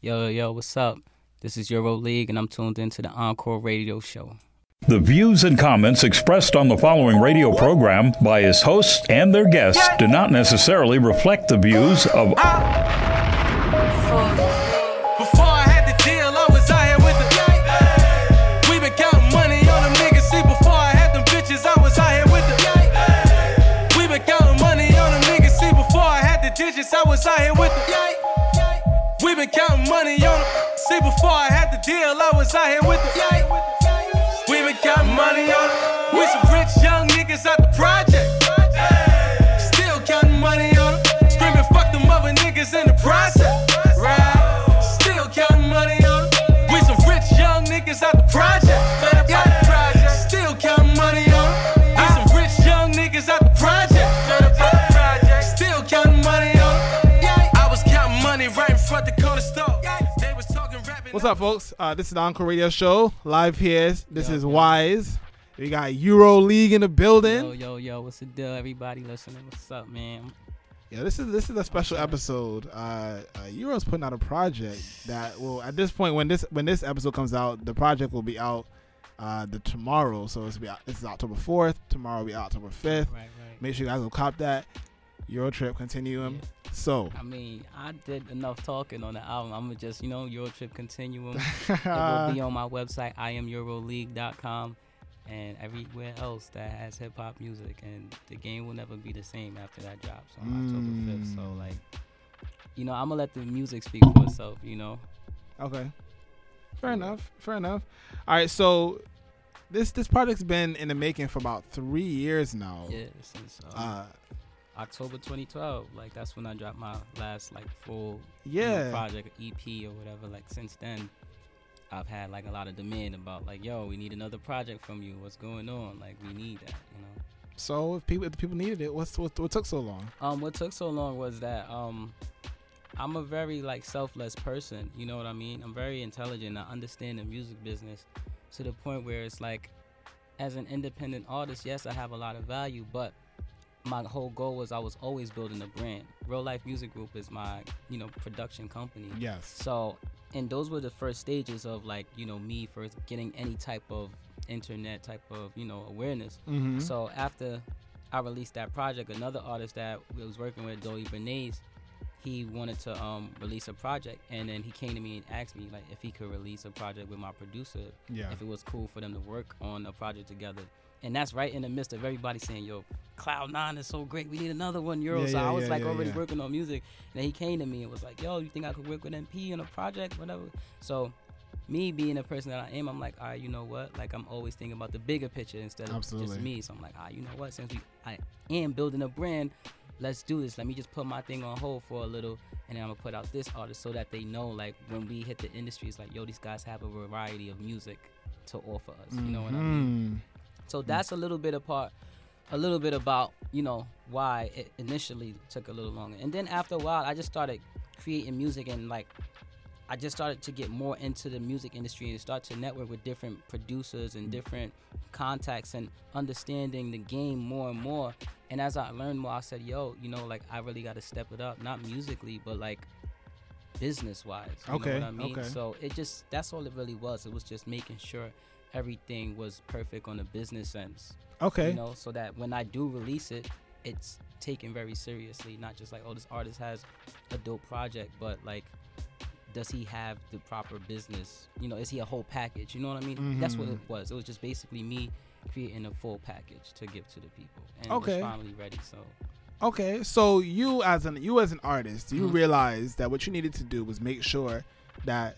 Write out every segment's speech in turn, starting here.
Yo, yo, what's up? This is Euro League, and I'm tuned into the Encore Radio Show. The views and comments expressed on the following radio program by its hosts and their guests do not necessarily reflect the views of. I had the deal, I was out here with the. We been counting money on them niggas. See, before I had them bitches, I was out here with the. We been counting money on them niggas. See, before I had the digits, I was out here with the. Been counting money on them. See, before I had the deal, I was out here with the. We What's up, folks? Uh, this is the Encore Radio Show live here. This Yo, is yo. Wise. We got Euro League in the building. Yo, yo, yo, what's the deal, everybody listening? What's up, man? Yeah, this is this is a special episode. Uh, uh, Euro's putting out a project that will at this point when this when this episode comes out, the project will be out uh, the tomorrow. So it's be out, this is October fourth. Tomorrow will be October fifth. Right, right. Make sure you guys will cop that. Euro Trip Continuum. So I mean, I did enough talking on the album. I'm gonna just, you know, Euro Trip Continuum. it will be on my website, IamEuroLeague.com, and everywhere else that has hip hop music. And the game will never be the same after that drops on October 5th. So, Mm. like, you know, I'm gonna let the music speak for itself. You know. Okay. Fair enough. Fair enough. All right. So this this project's been in the making for about three years now. Yeah, since uh, Uh, October 2012. Like that's when I dropped my last like full you know, yeah. project EP or whatever. Like since then, I've had like a lot of demand about like, yo, we need another project from you. What's going on? Like we need that, you know. So if people if the people needed it, what's what, what took so long? Um, what took so long was that um, I'm a very like selfless person. You know what I mean? I'm very intelligent. I understand the music business to the point where it's like, as an independent artist, yes, I have a lot of value, but my whole goal was I was always building a brand. Real Life Music Group is my you know production company. Yes. So, and those were the first stages of like, you know, me first getting any type of internet type of, you know, awareness. Mm-hmm. So after I released that project, another artist that we was working with, Joey Bernays, he wanted to um, release a project, and then he came to me and asked me like if he could release a project with my producer, yeah. if it was cool for them to work on a project together. And that's right in the midst of everybody saying, "Yo, Cloud Nine is so great. We need another one, Euro." Yeah, so yeah, I was yeah, like already working on music, and then he came to me and was like, "Yo, you think I could work with MP on a project, whatever?" So, me being the person that I am, I'm like, "All right, you know what? Like, I'm always thinking about the bigger picture instead of Absolutely. just me." So I'm like, "Ah, you know what? Since we, I am building a brand, let's do this. Let me just put my thing on hold for a little, and then I'm gonna put out this artist so that they know, like, when we hit the industry, it's like, yo, these guys have a variety of music to offer us. You know what I mean? Mhm. So that's a little bit apart, a little bit about you know why it initially took a little longer, and then after a while, I just started creating music and like. I just started to get more into the music industry and start to network with different producers and mm. different contacts and understanding the game more and more. And as I learned more, I said, "Yo, you know, like I really got to step it up, not musically, but like business wise." You Okay, know what I mean? okay. So it just that's all it really was. It was just making sure everything was perfect on a business sense. Okay. You know, so that when I do release it, it's taken very seriously. Not just like, oh, this artist has a dope project, but like, does he have the proper business? You know, is he a whole package? You know what I mean? That's what it Mm-hmm. was. It was just basically me creating a full package to give to the people, and Okay. finally ready. So Okay. So you as an you as an artist, you Mhm. realized that what you needed to do was make sure that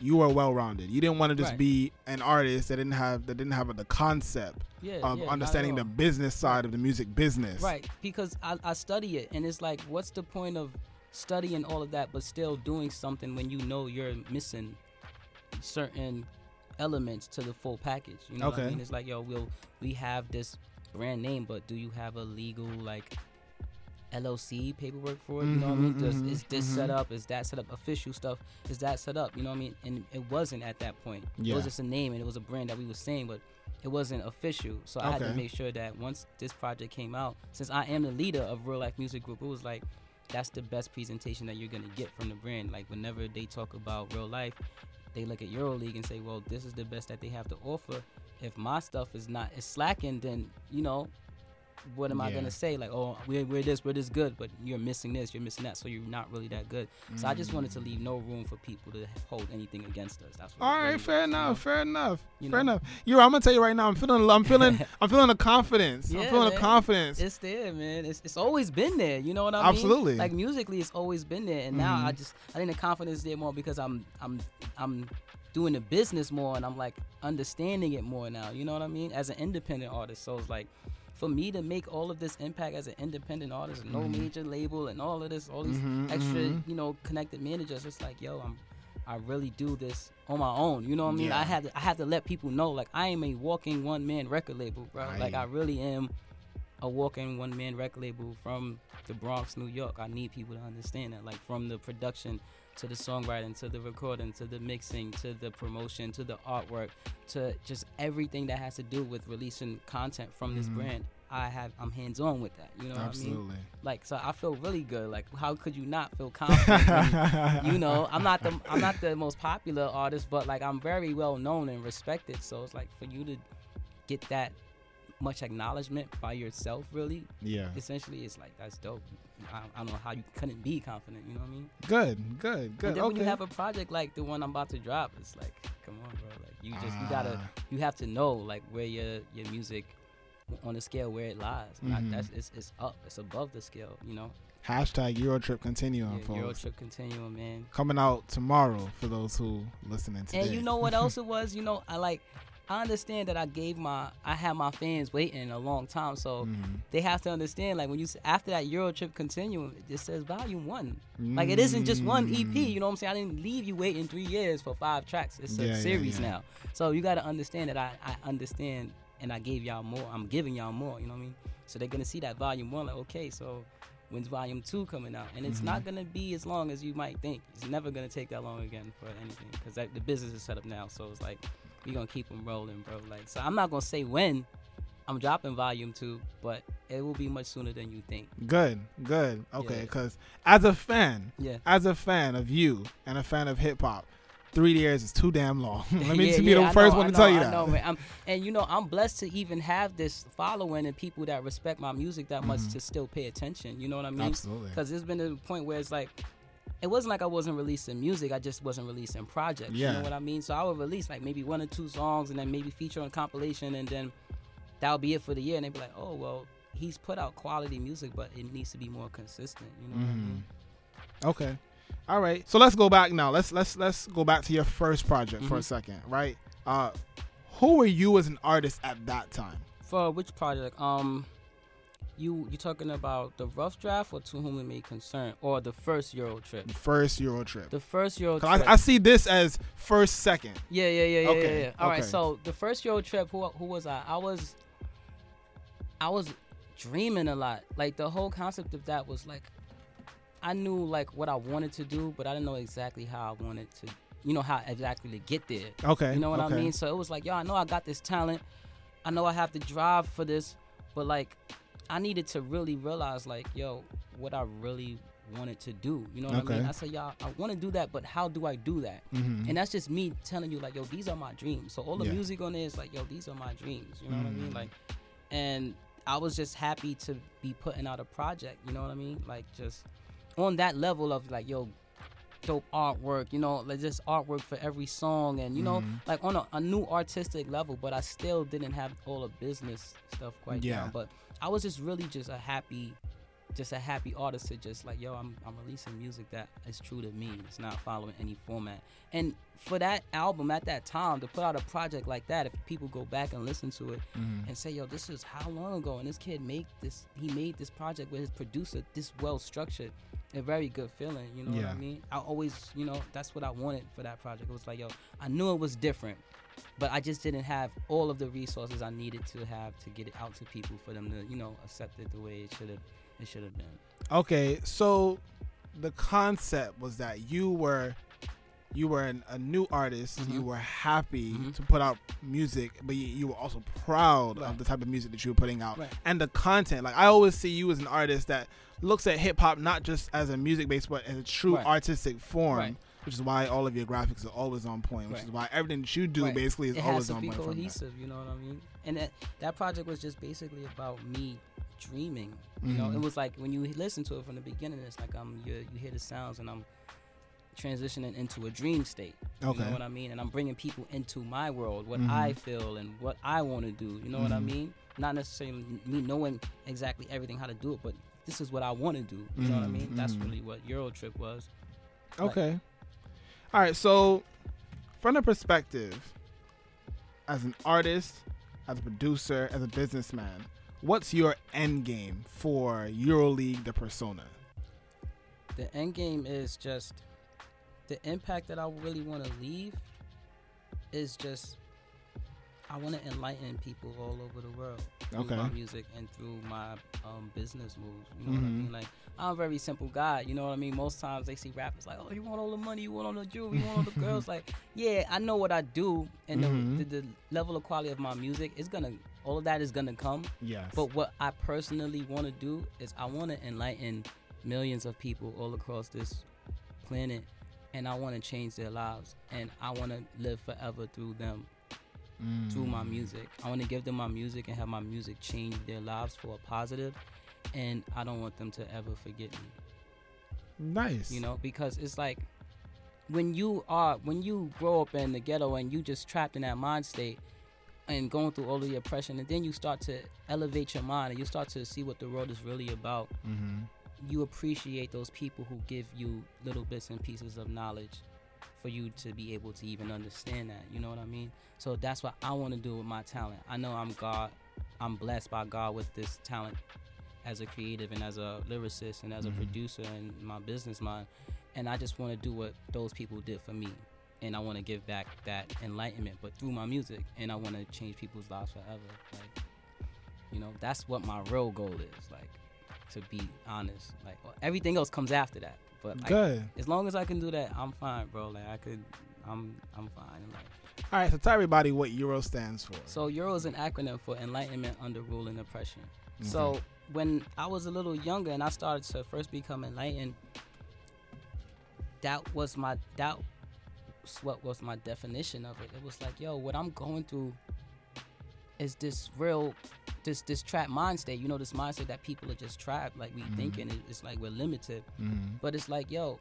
you were well rounded. You didn't want to just Right. be an artist that didn't have that didn't have the concept yeah, of yeah, understanding the business side of the music business. Right, because I, I study it, and it's like, what's the point of studying all of that, but still doing something when you know you're missing certain elements to the full package? You know what I mean? It's like, yo, we'll we have this brand name, but do you have a legal like LLC paperwork for it? You know what I mean? Mhm, Does, mhm, is this mhm. set up? Is that set up? Official stuff? Is that set up? You know what I mean? And it wasn't at that point. It was just a name, and it was a brand that we were saying, but it wasn't official. So I had to make sure that once this project came out, since I am the leader of Real Life Music Group, it was like that's the best presentation that you're gonna get from the brand. Like whenever they talk about real life, they look at EuroLeague and say, well, this is the best that they have to offer. If my stuff is not is slacking, then you know what am I gonna say? Like, oh, we're, we're this, we're this good, but you're missing this, you're missing that, so you're not really that good. So I just wanted to leave no room for people to hold anything against us. That's what All really fair was, you know? enough, fair enough, You fair know? enough. You, I'm gonna tell you right now. I'm feeling, I'm feeling, I'm feeling the confidence. I'm Yeah, feeling the confidence. It's there, man. It's, it's always been there. You know what I mean? Absolutely. Like musically, it's always been there, and now I Mhm. just I think the confidence is there more because I'm I'm I'm doing the business more, and I'm like understanding it more now. You know what I mean? As an independent artist, so it's like. For me to make all of this impact as an independent artist, no major label, and all of this, all these Mhm, extra, mhm. you know, connected managers, it's like, yo, I'm, I really do this on my own. You know what I mean? Yeah. I had to, I had to let people know, like, I am a walking one man record label, bro. Like, I really am a walking one man record label from the Bronx, New York. I need people to understand that. Like from the production to the songwriting to the recording to the mixing to the promotion to the artwork to just everything that has to do with releasing content from this Mhm. brand. I have I'm hands on with that. You know what I mean? Absolutely. Like so I feel really good. Like how could you not feel confident? when- you know, I'm not the I'm not the most popular artist, but like I'm very well known and respected. So it's like for you to get that much acknowledgement by yourself, really, Yeah. essentially, it's like that's dope. I, I don't know how you couldn't be confident. You know what I mean? Good. Good. Good. And then okay. when you have a project like the one I'm about to drop, it's like, come on, bro. Like you just you gotta Ah. you have to know like where your your music on the scale where it lies. Not- Mhm. that's it's, it's up. It's above the scale. You know. Hashtag Eurotrip Continuum, Yeah, folks. Euro trip continuum, man. Coming out tomorrow for those who listening today. And you know what else it was? You know, I like I understand that I gave my I had my fans waiting a long time, so Mhm. they have to understand like when you after that Euro trip continuum, it just says volume one. Like it isn't just one EP. Mm. You know what I'm saying? I didn't leave you waiting three years for five tracks. It's a Yeah, yeah, series yeah. now, so you got to understand that I I understand and I gave y'all more. I'm giving y'all more. You know what I mean? So they're gonna see that volume one. Like okay, so. When's volume two coming out? And it's Mm-hmm. not gonna be as long as you might think. It's never gonna take that long again for anything because the business is set up now. So it's like we gonna keep them rolling, bro. Like so, I'm not gonna say when I'm dropping volume two, but it will be much sooner than you think. Good, good. Okay, Yeah. because as a fan, Yeah. as a fan of you and a fan of hip hop, three years is too damn long. Let me Yeah, be yeah, the I first know, one to tell you I that. know, man. I'm, and you know, I'm blessed to even have this following and people that respect my music that much to still pay attention. You know what I mean? Mm-hmm. Absolutely. Because there's been a point where it's like, it wasn't like I wasn't releasing music. I just wasn't releasing projects. You know what I mean? So I would release like maybe one or two songs and then maybe feature on compilation and then that would be it for the year. And they'd be like, oh well, he's put out quality music, but it needs to be more consistent. You know what I mean? Okay. All right. So let's go back now. Let's let's let's go back to your first project for a Mhm. second, right? Uh who were you as an artist at that time? For which project? Um, you you talking about the rough draft or to whom it may concern, or the first Euro trip? The first Euro trip. The first Euro trip. I, I see this as first second. yeah, yeah, yeah, yeah, Okay, yeah, yeah. All right. okay. So the first Euro trip, who who was I? I was, I was dreaming a lot. Like the whole concept of that was like, I knew like what I wanted to do, but I didn't know exactly how I wanted to. You know how exactly to get there. Okay. You know what okay. I mean? So it was like, yo, I know I got this talent. I know I have to drive for this, but like, I needed to really realize, like, yo, what I really wanted to do. You know what I mean? I said, y'all, I want to do that, but how do I do that? Mhm. And that's just me telling you, like, yo, these are my dreams. So all the Yeah. music on there is like, yo, these are my dreams. You know what I mean? Mm. Like, and I was just happy to be putting out a project. You know what I mean? Like, just on that level of like, yo, dope artwork. You know, like just artwork for every song, and you know, Mhm. like on a, a new artistic level. But I still didn't have all the business stuff quite Yeah. down. But I was just really just a happy. Just a happy artist to just like yo, I'm I'm releasing music that is true to me. It's not following any format. And for that album at that time to put out a project like that, if people go back and listen to it Mhm. and say, yo, this is how long ago, and this kid made this, he made this project with his producer, this well structured, a very good feeling. You know what I mean? I always, you know, that's what I wanted for that project. It was like, yo, I knew it was different, but I just didn't have all of the resources I needed to have to get it out to people for them to, you know, accept it the way it should have, it should have been. Okay, so the concept was that you were you were an, a new artist. You Mhm. were happy Mhm. to put out music, but you, you were also proud of the type of music that you were putting out Right. and the content. Like I always see you as an artist that looks at hip hop not just as a music base, but as a true Right. artistic form. Which is why all of your graphics are always on point. Which Right. is why everything that you do Right. basically is it always has to on be point. from that. cohesive. You know what I mean? And that that project was just basically about me dreaming. You know, Mhm. it was like when you listen to it from the beginning, it's like I'm you you hear the sounds and I'm transitioning into a dream state. You Okay. know what I mean? And I'm bringing people into my world, what Mhm. I feel and what I want to do. You know what I Mhm. mean? Not necessarily me knowing exactly everything how to do it, but this is what I want to do. You know what I Mhm, mean? That's mhm. really what Eurotrip was. Like- Okay. All right. So, from the perspective as an artist, as a producer, as a businessman, what's your end game for EuroLeague, the persona? the end game is just the impact that I really want to leave is just I want to enlighten people all over the world through Okay. my music and through my um, business moves. You know what I Mhm. mean? Like I'm a very simple guy. You know what I mean? Most times they see rappers like, "Oh, you want all the money? You want all the jewelry? You want all the girls?" Like, yeah, I know what I do, and Mhm. the, the, the level of quality of my music is gonna. All of that is gonna come. Yes. But what I personally want to do is I want to enlighten millions of people all across this planet, and I want to change their lives, and I want to live forever through them, through my Mm. music. I want to give them my music and have my music change their lives for a positive, and I don't want them to ever forget me. Nice. You know, because it's like when you are when you grow up in the ghetto and you just trapped in that mind state and going through all of the oppression and then you start to elevate your mind and you start to see what the world is really about Mm-hmm. you appreciate those people who give you little bits and pieces of knowledge for you to be able to even understand that you know what i mean so that's what i want to do with my talent i know i'm god i'm blessed by god with this talent as a creative and as a lyricist and as a Mhm. producer and my business mind and i just want to do what those people did for me and i want to give back that enlightenment but through my music and i want to change people's lives forever like you know that's what my real goal is like to be honest. Like well, everything else comes after that. But like, Good. as long as I can do that, I'm fine, bro. Like I could, I'm, I'm fine. in life. All right. So tell everybody what Euro stands for. So Euro is an acronym for Enlightenment Under Rule and Oppression. Mm-hmm. So when I was a little younger and I started to first become enlightened, that was my that was what was my definition of it. It was like, yo, what I'm going through is this real this this trap mind state. You know, this mindset that people are just trapped, like we Mhm. thinking it's like we're limited. Mhm. But it's like, yo,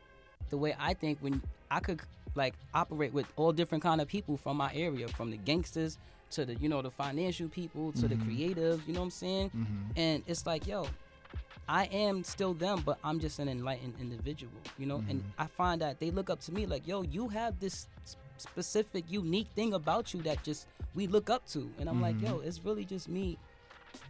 the way I think when I could like operate with all different kind of people from my area, from the gangsters to the you know the financial people to the Mhm. creatives, you know what I'm saying? Mhm. And it's like, yo, I am still them, but I'm just an enlightened individual, you know. And Mhm. I find that they look up to me like, yo, you have this specific, unique thing about you that just we look up to, and I'm like, mm-hmm. yo, it's really just me.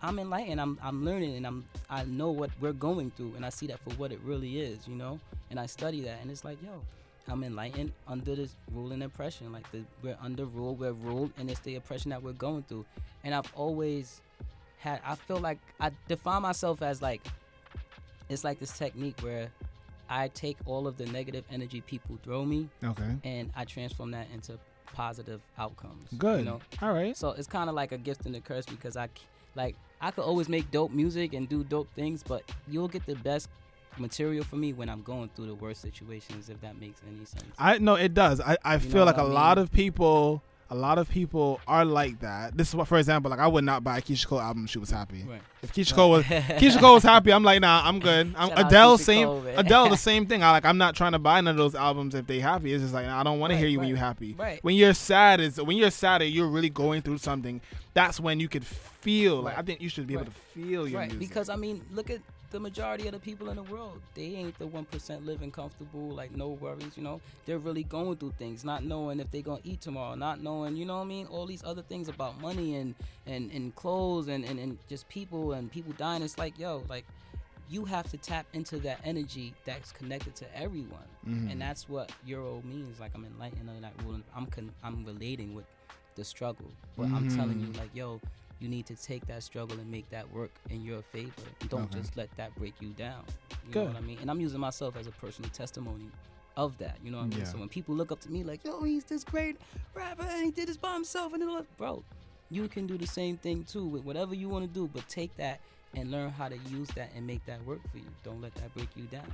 I'm enlightened. I'm I'm learning, and I'm I know what we're going through, and I see that for what it really is, you know. And I study that, and it's like, yo, I'm enlightened under this rule and oppression. Like the we're under rule, we're ruled, and it's the oppression that we're going through. And I've always had. I feel like I define myself as like it's like this technique where I take all of the negative energy people throw me, Okay. and I transform that into positive outcomes. Good. You know, All right. so it's kind of like a gift and a curse because I, like, I could always make dope music and do dope things, but you'll get the best material for me when I'm going through the worst situations, if that makes any sense. I no, it does. I, I You feel like a I lot of people, a lot of people are like that. This is what, for example, like I would not buy a Keyshia Cole album. if She was happy. Right. If Keyshia Cole was Keyshia Cole was happy, I'm like, nah, I'm good. I'm, Adele, same. Cole. Adele, the same thing. I like. I'm not trying to buy none of those albums if they happy. It's just like nah, I don't want to hear you when you're happy. right. When you're sad, is when you're sad and you're really going through something. That's when you could feel. Like Right. I think you should be able to feel your right, music. because I mean, look at the majority of the people in the world. They ain't the one percent living comfortable, like no worries. You know, they're really going through things, not knowing if they're gonna eat tomorrow, not knowing, you know what I mean, all these other things about money and and and clothes and and, and just people and people dying. It's like, yo, like you have to tap into that energy that's connected to everyone, Mhm. and that's what Euro means. Like I'm enlightened rule, I'm con- I'm relating with the struggle, but I'm telling you, Mhm. like, yo, you need to take that struggle and make that work in your favor. Don't Okay. just let that break you down. You Good. know what I mean? And I'm using myself as a personal testimony of that. You know what I mean? Yeah. So when people look up to me like, yo, he's this great rapper and he did this by himself and all that, bro, you can do the same thing too with whatever you want to do, but take that and learn how to use that and make that work for you. Don't let that break you down.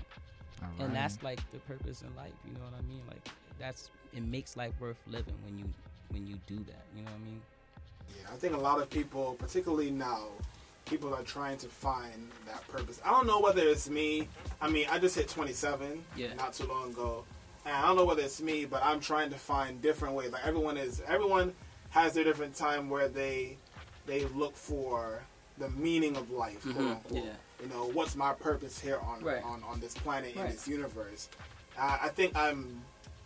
All And that's like the purpose in life. You know what I mean? Like that's it makes life worth living when you when you do that. You know what I mean? Yeah, I think a lot of people, particularly now, people are trying to find that purpose. I don't know whether it's me. I mean, I just hit 27 Yeah. not too long ago, and I don't know whether it's me, but I'm trying to find different ways. Like everyone is, everyone has their different time where they they look for the meaning of life, quote Mhm, unquote. yeah. You know, what's my purpose here on Right. on, on this planet in this universe? Uh, I think I'm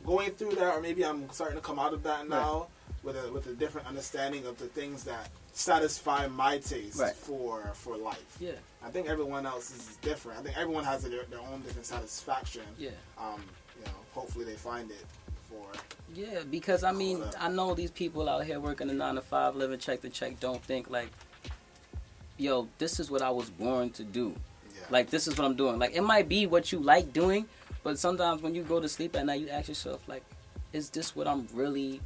going through that, or maybe I'm starting to come out of that now with a with a different understanding of the things that satisfy my taste Right. for for life. Yeah. I think everyone else is different. I think everyone has their, their own different satisfaction. Yeah. Um, you know, hopefully they find it for. Yeah, because I mean, Hold. I know these people out here working a nine to five, living check to check, don't think like, yo, this is what I was born to do. Yeah. Like, this is what I'm doing. Like, it might be what you like doing, but sometimes when you go to sleep at night, you ask yourself, like, is this what I'm really,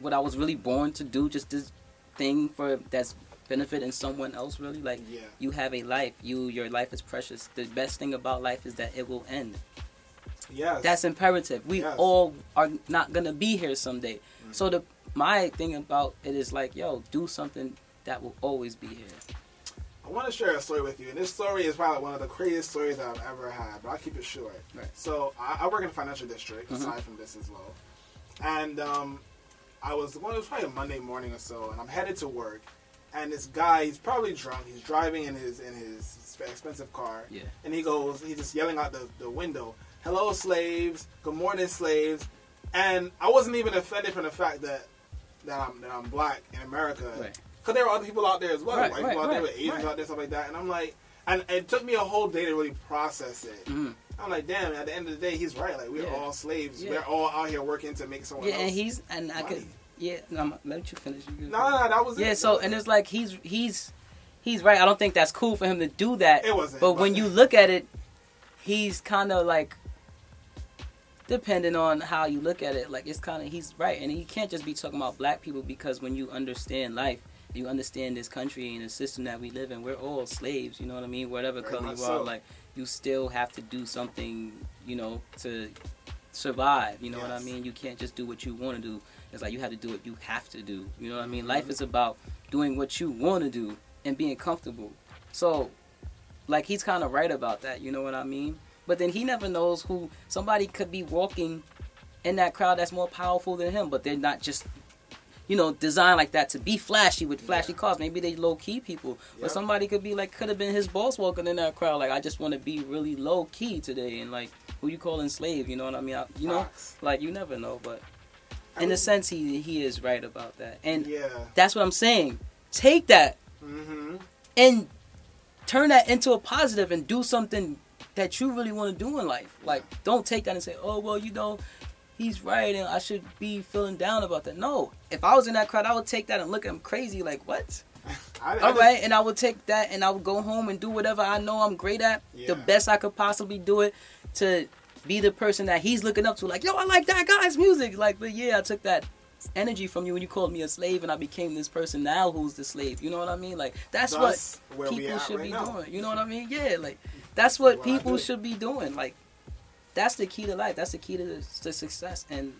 what I was really born to do? Just this thing for that's benefiting someone else, really? Like, Yeah. you have a life. You, your life is precious. The best thing about life is that it will end. Yes. That's imperative. We Yes. all are not gonna be here someday. So the my thing about it is like, yo, do something that will always be here. I want to share a story with you, and this story is probably one of the craziest stories I've ever had, but I'll keep it short. Right. So I, I work in a financial district, Mhm. aside from this as well, and um, I was well, it was probably a Monday morning or so, and I'm headed to work, and this guy, he's probably drunk, he's driving in his in his expensive car, Yeah. and he goes, he's just yelling out the, the window, "Hello, slaves! Good morning, slaves!" And I wasn't even offended from the fact that that I'm that I'm black in America. Right. Because there were other people out there as well, Right, white right, people out there right, with Asians right. out there, stuff like that. And I'm like, and it took me a whole day to really process it. Mhm. I'm like, damn. At the end of the day, he's right. Like we're Yeah. all slaves. Yeah. We're all out here working to make someone else. Yeah, and he's and I could yeah. No, I'm, let you finish. You can no, no, that was Yeah. it. So and it's like he's he's he's right. I don't think that's cool for him to do that. It wasn't, But but- when you look at it, he's kind of like. Depending on how you look at it, like it's kind of he's right, and he can't just be talking about black people because when you understand life, you understand this country and the system that we live in. We're all slaves, you know what I mean? Whatever Very color you are, like you still have to do something, you know, to survive. You know what I mean? You can't just do what you want to do. It's like you have to do what you have to do. You know what I mean? Life is about doing what you want to do and being comfortable. So, like he's kind of right about that. You know what I mean? But then he never knows who somebody could be walking in that crowd that's more powerful than him, but they're not just. You know, designed like that to be flashy with flashy Yeah. cars. Maybe they low key people, Yeah. but somebody could be like, could have been his boss walking in that crowd. Like, I just want to be really low key today, and like, who you calling slave? You know what I mean? I, you know, Facts. like you never know. But I in mean, a sense, he he is right about that, and yeah. that's what I'm saying. Take that Mm-hmm. and turn that into a positive and do something that you really want to do in life. Like, don't take that and say, "Oh, well, you know, he's right, and I should be feeling down about that." No, if I was in that crowd, I would take that and look at him crazy, like, "What?" I, I All just- right, and I would take that and I would go home and do whatever I know I'm great at, Yeah. the best I could possibly do it to be the person that he's looking up to. Like, yo, I like that guy's music. Like, but yeah, I took that energy from you when you called me a slave, and I became this person now who's the slave. You know what I mean? Like, that's what people should right be now. doing. You know what I mean? Yeah, like that's what What people should be doing. Like, that's the key to life. That's the key to, to success. And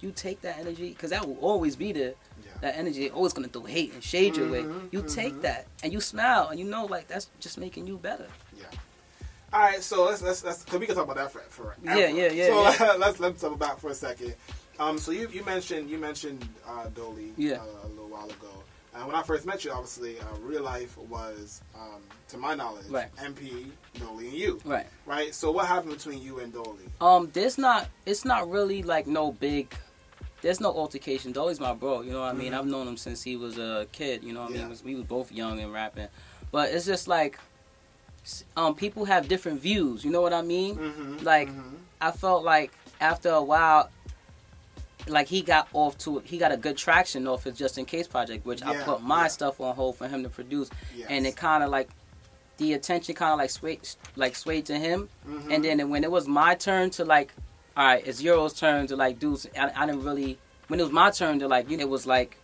you take that energy because that will always be there Yeah. that energy always gonna throw hate and shade your way. Mhm, You mhm. take that and you smile and you know like that's just making you better. Yeah. All right, so let's let's let's cause we can talk about that for for Yeah, yeah, yeah, So yeah. let's let's talk about for a second. Um, so you you mentioned you mentioned uh, Dolly Yeah. uh, a little while ago. And when I first met you, obviously, uh, real life was, um, to my knowledge, Right. MP, Dolly, and you, Right. right? So what happened between you and Dolly? Um, there's not it's not really like no big there's no altercation. Dolly's my bro, you know what I mean? Mhm. I've known him since he was a kid, you know what I Yeah. mean? We was both young and rapping. But it's just like um people have different views, you know what I mean? Mm-hmm. Like, I felt like after a while, like he got off to he got a good traction off his Just in Case project, which I put my yeah. stuff on hold for him to produce, yes. and it kind of like the attention kind of like swayed like swayed to him, Mhm. and then when it was my turn to like all right, it's Euro's turn to like do. I didn't really when it was my turn to like you know it was like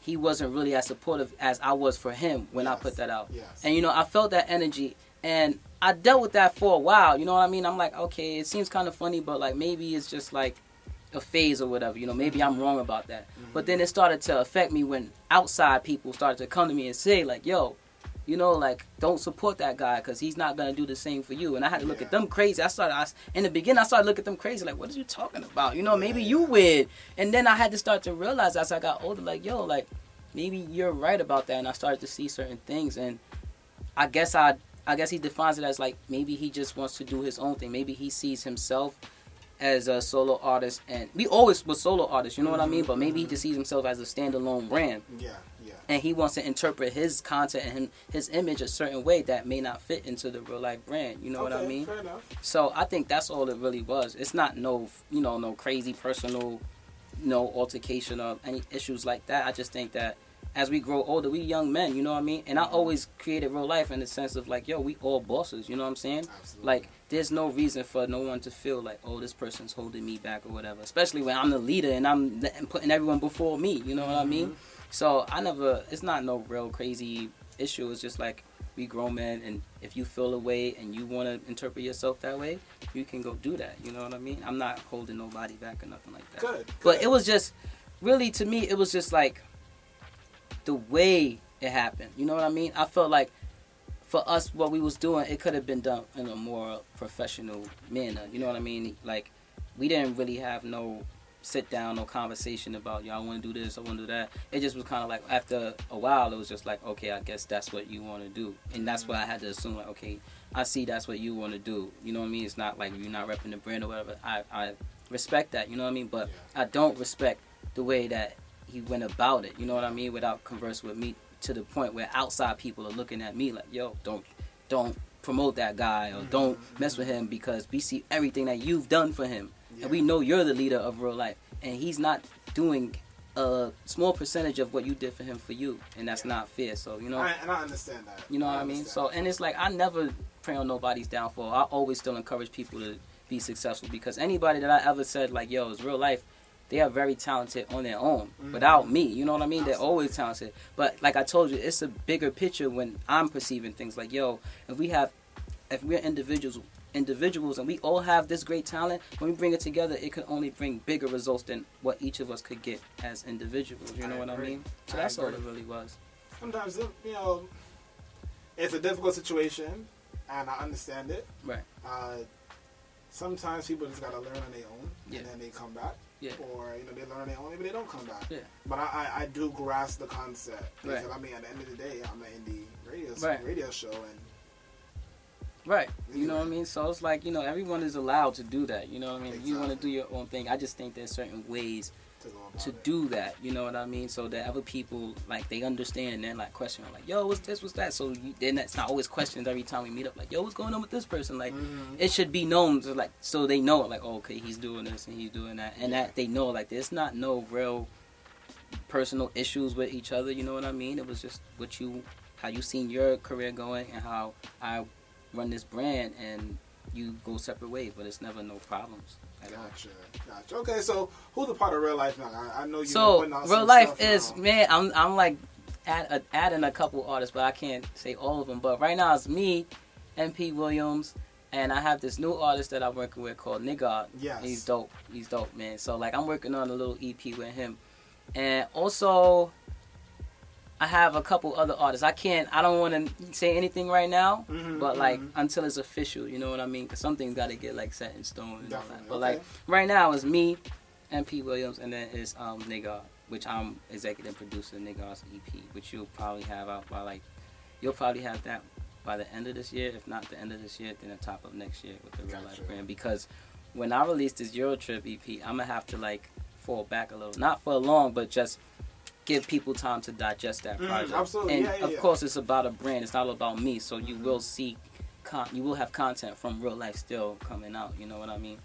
he wasn't really as supportive as I was for him when I put that out. Yes. And you know, I felt that energy and I dealt with that for a while. You know what I mean? I'm like, okay, it seems kind of funny, but like maybe it's just like a phase or whatever. You know, maybe I'm wrong about that. But mm-hmm. then it started to affect me when outside people started to come to me and say like, yo, you know, like don't support that guy because he's not gonna do the same for you. And I had to look at them crazy. I started I, in the beginning. I started looking at them crazy, like, what are you talking about? You know, maybe Yeah. you weird. And then I had to start to realize as I got older, like, yo, like maybe you're right about that. And I started to see certain things, and I guess I, I guess he defines it as like maybe he just wants to do his own thing. Maybe he sees himself as a solo artist, and we always were solo artists. You know what I mean? But maybe he just sees himself as a standalone brand Yeah, yeah. and he wants to interpret his content and him, his image a certain way that may not fit into the real life brand. You know what I mean? Fair enough. So I think that's all it really was. It's not no, you know, no crazy personal, no altercation or any issues like that. I just think that as we grow older, we young men. You know what I mean? And I always created real life in the sense of like, yo, we all bosses. You know what I'm saying? Absolutely. Like, there's no reason for no one to feel like, oh, this person's holding me back or whatever. Especially when I'm the leader and I'm putting everyone before me. You know what I mean? Mm-hmm. So I never. It's not no real crazy issue. It's just like we grown men, and if you feel a way and you want to interpret yourself that way, you can go do that. You know what I mean? I'm not holding nobody back or nothing like that. Good. But good. it was just really to me, it was just like the way it happened. You know what I mean? I felt like for us, what we was doing, it could have been done in a more professional manner. You know what I mean? Like we didn't really have no sit down, no conversation about y'all want to do this, I want to do that. It just was kind of like after a while, it was just like, okay, I guess that's what you want to do, and that's mm-hmm. why I had to assume like, okay, I see that's what you want to do. You know what I mean? It's not like you're not repping the brand or whatever. I I respect that. You know what I mean? But I don't respect the way that he went about it. You know what I mean? Without conversing with me to the point where outside people are looking at me like, yo, don't don't promote that guy or mm-hmm. don't mess with him because we see everything that you've done for him and we know you're the leader of real life and he's not doing a small percentage of what you did for him for you and that's Yeah. not fair so you know I, and I understand that. you know what I mean? So, and it's like I never pray on nobody's downfall. I always still encourage people to be successful because anybody that I ever said like, "Yo, it's real life," they are very talented on their own. Mhm. Without me, you know what I mean? They're always talented. But like I told you, it's a bigger picture when I'm perceiving things. Like, yo, if we have, if we're individuals, individuals, and we all have this great talent, when we bring it together, it could only bring bigger results than what each of us could get as individuals. You I know what I mean? So I that's all it really was. sometimes you know it's a difficult situation, and I understand it. Right. Uh, sometimes people just gotta learn on their own, Yeah. and then they come back. Yeah. Or you know they learn it, their own, maybe they don't come back. Yeah. But I, I, I do grasp the concept. Right. Because, I mean, at the end of the day, I'm an indie radio Right. radio show, and Right. You know what I mean? So it's like, you know, everyone is allowed to do that. You know what I mean? If you want to do your own thing. I just think there's certain ways to do that. You know what I mean? So that other people, like, they understand and they're like question like, yo, what's this, what's that? So you, then that's not always questions every time we meet up, like, yo, what's going on with this person? Like, Mhm. it should be known, to, like, so they know, like, oh, okay, he's doing this and he's doing that. And that they know, like, there's not no real personal issues with each other. You know what I mean? It was just what you, how you seen your career going and how I run this brand and you go separate ways, but it's never no problems. Gotcha, gotcha. Okay, so who's a part of real life now? I, I know you. So real life is now. man. I'm I'm like add, uh, adding a couple artists, but I can't say all of them. But right now it's me, MP Williams, and I have this new artist that I'm working with called Nigga. Yes. He's dope. He's dope, man. So like I'm working on a little EP with him, and also I have a couple other artists. I can't. I don't want to say anything right now. Mhm, But like mhm. until it's official, you know what I mean? Because something's got to get like set in stone. And all that. But okay. like right now it's me, and MP Williams, and then it's um Nigga, which I'm executive producer Nigga's EP, which you'll probably have out by like you'll probably have that by the end of this year. If not the end of this year, then the top of next year with the Real Gotcha. Life brand. Because when I release this Euro Trip EP, I'm gonna have to like fall back a little, not for long, but just give people time to digest that Mhm, project. absolutely. And Yeah, of yeah. course, it's about a brand. It's not about me. So you will see, con- you will have content from real life still coming out. You know what I mean?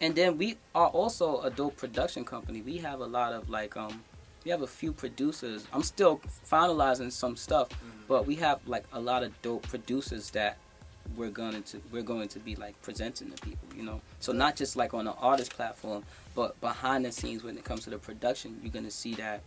And then we are also a dope production company. We have a lot of like um, we have a few producers. I'm still finalizing some stuff, Mm-hmm. but we have like a lot of dope producers that we're going to we're going to be like presenting to people, you know. So not just like on the artist platform, but behind the scenes when it comes to the production, you're gonna see that